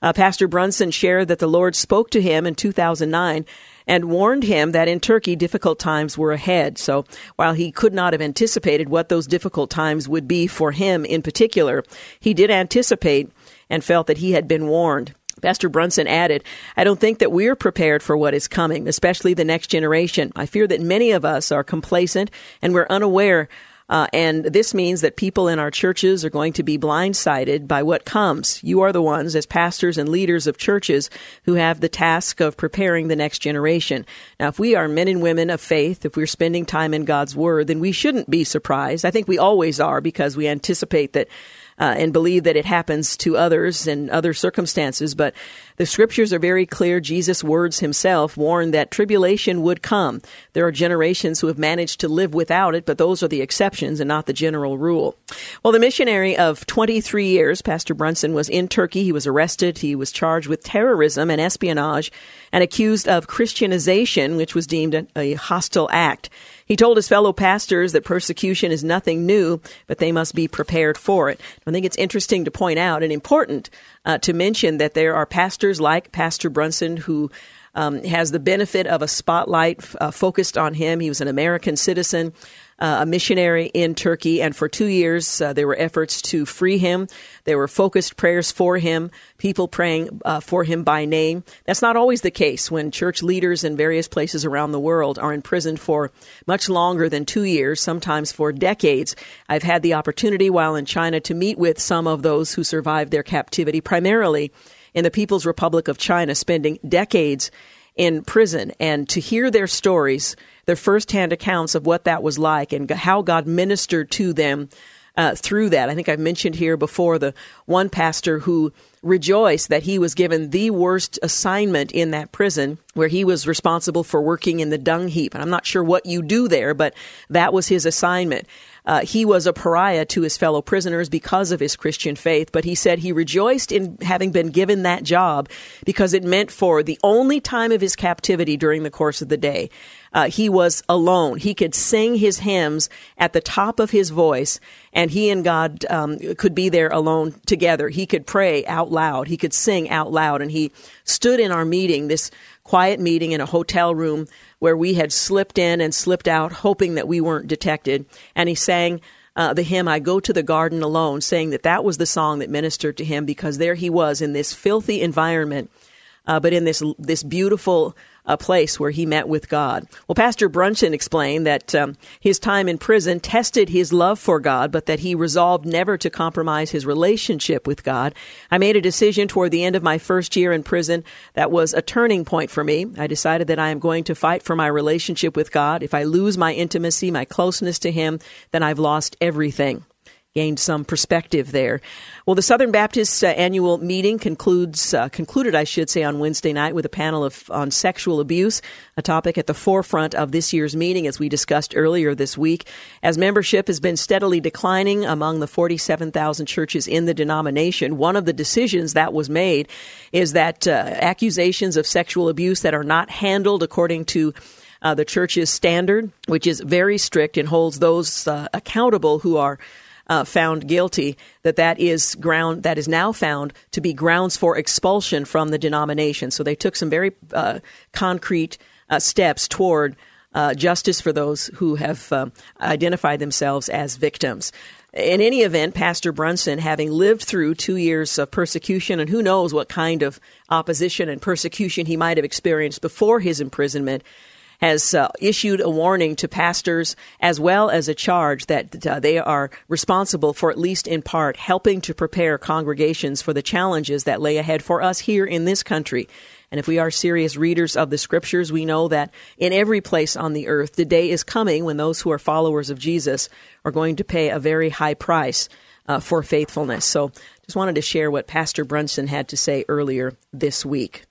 Uh, pastor Brunson shared that the Lord spoke to him in 2009 and warned him that in Turkey difficult times were ahead. So while he could not have anticipated what those difficult times would be for him in particular, he did anticipate and felt that he had been warned. Pastor Brunson added, I don't think that we're prepared for what is coming, especially the next generation. I fear that many of us are complacent and we're unaware uh, and this means that people in our churches are going to be blindsided by what comes. You are the ones, as pastors and leaders of churches, who have the task of preparing the next generation. Now, if we are men and women of faith, if we're spending time in God's Word, then we shouldn't be surprised. I think we always are because we anticipate that uh, and believe that it happens to others in other circumstances. But the scriptures are very clear. Jesus' words himself warned that tribulation would come. There are generations who have managed to live without it, but those are the exceptions and not the general rule. Well, the missionary of 23 years, Pastor Brunson, was in Turkey. He was arrested. He was charged with terrorism and espionage and accused of Christianization, which was deemed a, a hostile act. He told his fellow pastors that persecution is nothing new, but they must be prepared for it. I think it's interesting to point out and important uh, to mention that there are pastors like Pastor Brunson who um, has the benefit of a spotlight uh, focused on him. He was an American citizen. Uh, a missionary in Turkey, and for two years uh, there were efforts to free him. There were focused prayers for him, people praying uh, for him by name. That's not always the case when church leaders in various places around the world are imprisoned for much longer than two years, sometimes for decades. I've had the opportunity while in China to meet with some of those who survived their captivity, primarily in the People's Republic of China, spending decades in prison, and to hear their stories their firsthand accounts of what that was like and how God ministered to them uh, through that. I think I've mentioned here before the one pastor who rejoiced that he was given the worst assignment in that prison where he was responsible for working in the dung heap. And I'm not sure what you do there, but that was his assignment. Uh, he was a pariah to his fellow prisoners because of his Christian faith, but he said he rejoiced in having been given that job because it meant for the only time of his captivity during the course of the day uh, he was alone. He could sing his hymns at the top of his voice, and he and God um, could be there alone together. He could pray out loud. He could sing out loud. And he stood in our meeting, this quiet meeting in a hotel room where we had slipped in and slipped out, hoping that we weren't detected. And he sang. Uh, the hymn "I Go to the Garden Alone," saying that that was the song that ministered to him because there he was in this filthy environment, uh, but in this this beautiful a place where he met with God. Well, Pastor Brunson explained that um, his time in prison tested his love for God, but that he resolved never to compromise his relationship with God. I made a decision toward the end of my first year in prison that was a turning point for me. I decided that I am going to fight for my relationship with God. If I lose my intimacy, my closeness to Him, then I've lost everything gained some perspective there. Well, the Southern Baptist uh, annual meeting concludes uh, concluded, I should say, on Wednesday night with a panel of on sexual abuse, a topic at the forefront of this year's meeting, as we discussed earlier this week. As membership has been steadily declining among the 47,000 churches in the denomination, one of the decisions that was made is that uh, accusations of sexual abuse that are not handled according to uh, the church's standard, which is very strict and holds those uh, accountable who are uh, found guilty, that that is ground that is now found to be grounds for expulsion from the denomination. So they took some very uh, concrete uh, steps toward uh, justice for those who have um, identified themselves as victims. In any event, Pastor Brunson, having lived through two years of persecution, and who knows what kind of opposition and persecution he might have experienced before his imprisonment, has uh, issued a warning to pastors as well as a charge that uh, they are responsible for, at least in part, helping to prepare congregations for the challenges that lay ahead for us here in this country. And if we are serious readers of the scriptures, we know that in every place on the earth, the day is coming when those who are followers of Jesus are going to pay a very high price uh, for faithfulness. So just wanted to share what Pastor Brunson had to say earlier this week.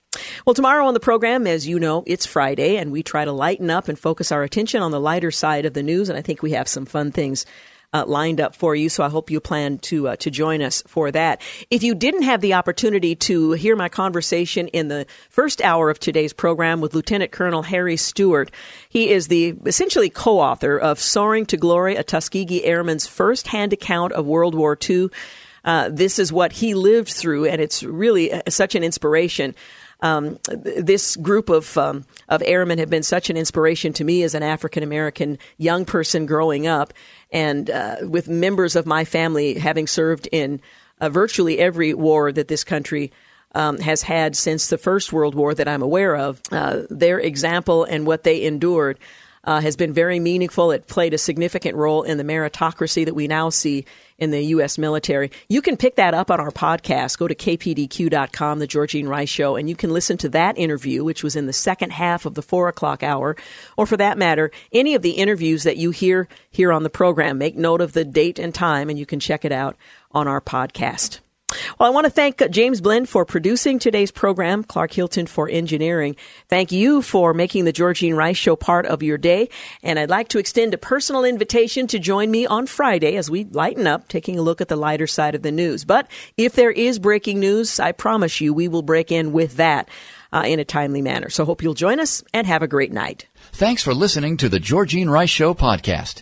Well, tomorrow on the program, as you know, it's Friday, and we try to lighten up and focus our attention on the lighter side of the news. And I think we have some fun things uh, lined up for you. So I hope you plan to uh, to join us for that. If you didn't have the opportunity to hear my conversation in the first hour of today's program with Lieutenant Colonel Harry Stewart, he is the essentially co-author of "Soaring to Glory: A Tuskegee Airman's First-Hand Account of World War II." Uh, this is what he lived through, and it's really uh, such an inspiration um, this group of um, of airmen have been such an inspiration to me as an African American young person growing up, and uh, with members of my family having served in uh, virtually every war that this country. Um, has had since the First World War that I'm aware of. Uh, their example and what they endured uh, has been very meaningful. It played a significant role in the meritocracy that we now see in the U.S. military. You can pick that up on our podcast. Go to kpdq.com, The Georgene Rice Show, and you can listen to that interview, which was in the second half of the four o'clock hour, or for that matter, any of the interviews that you hear here on the program. Make note of the date and time, and you can check it out on our podcast. Well, I want to thank James Blend for producing today's program, Clark Hilton for engineering. Thank you for making the Georgene Rice Show part of your day. And I'd like to extend a personal invitation to join me on Friday as we lighten up, taking a look at the lighter side of the news. But if there is breaking news, I promise you we will break in with that. Uh, in a timely manner. So hope you'll join us and have a great night. Thanks for listening to the Georgene Rice Show podcast.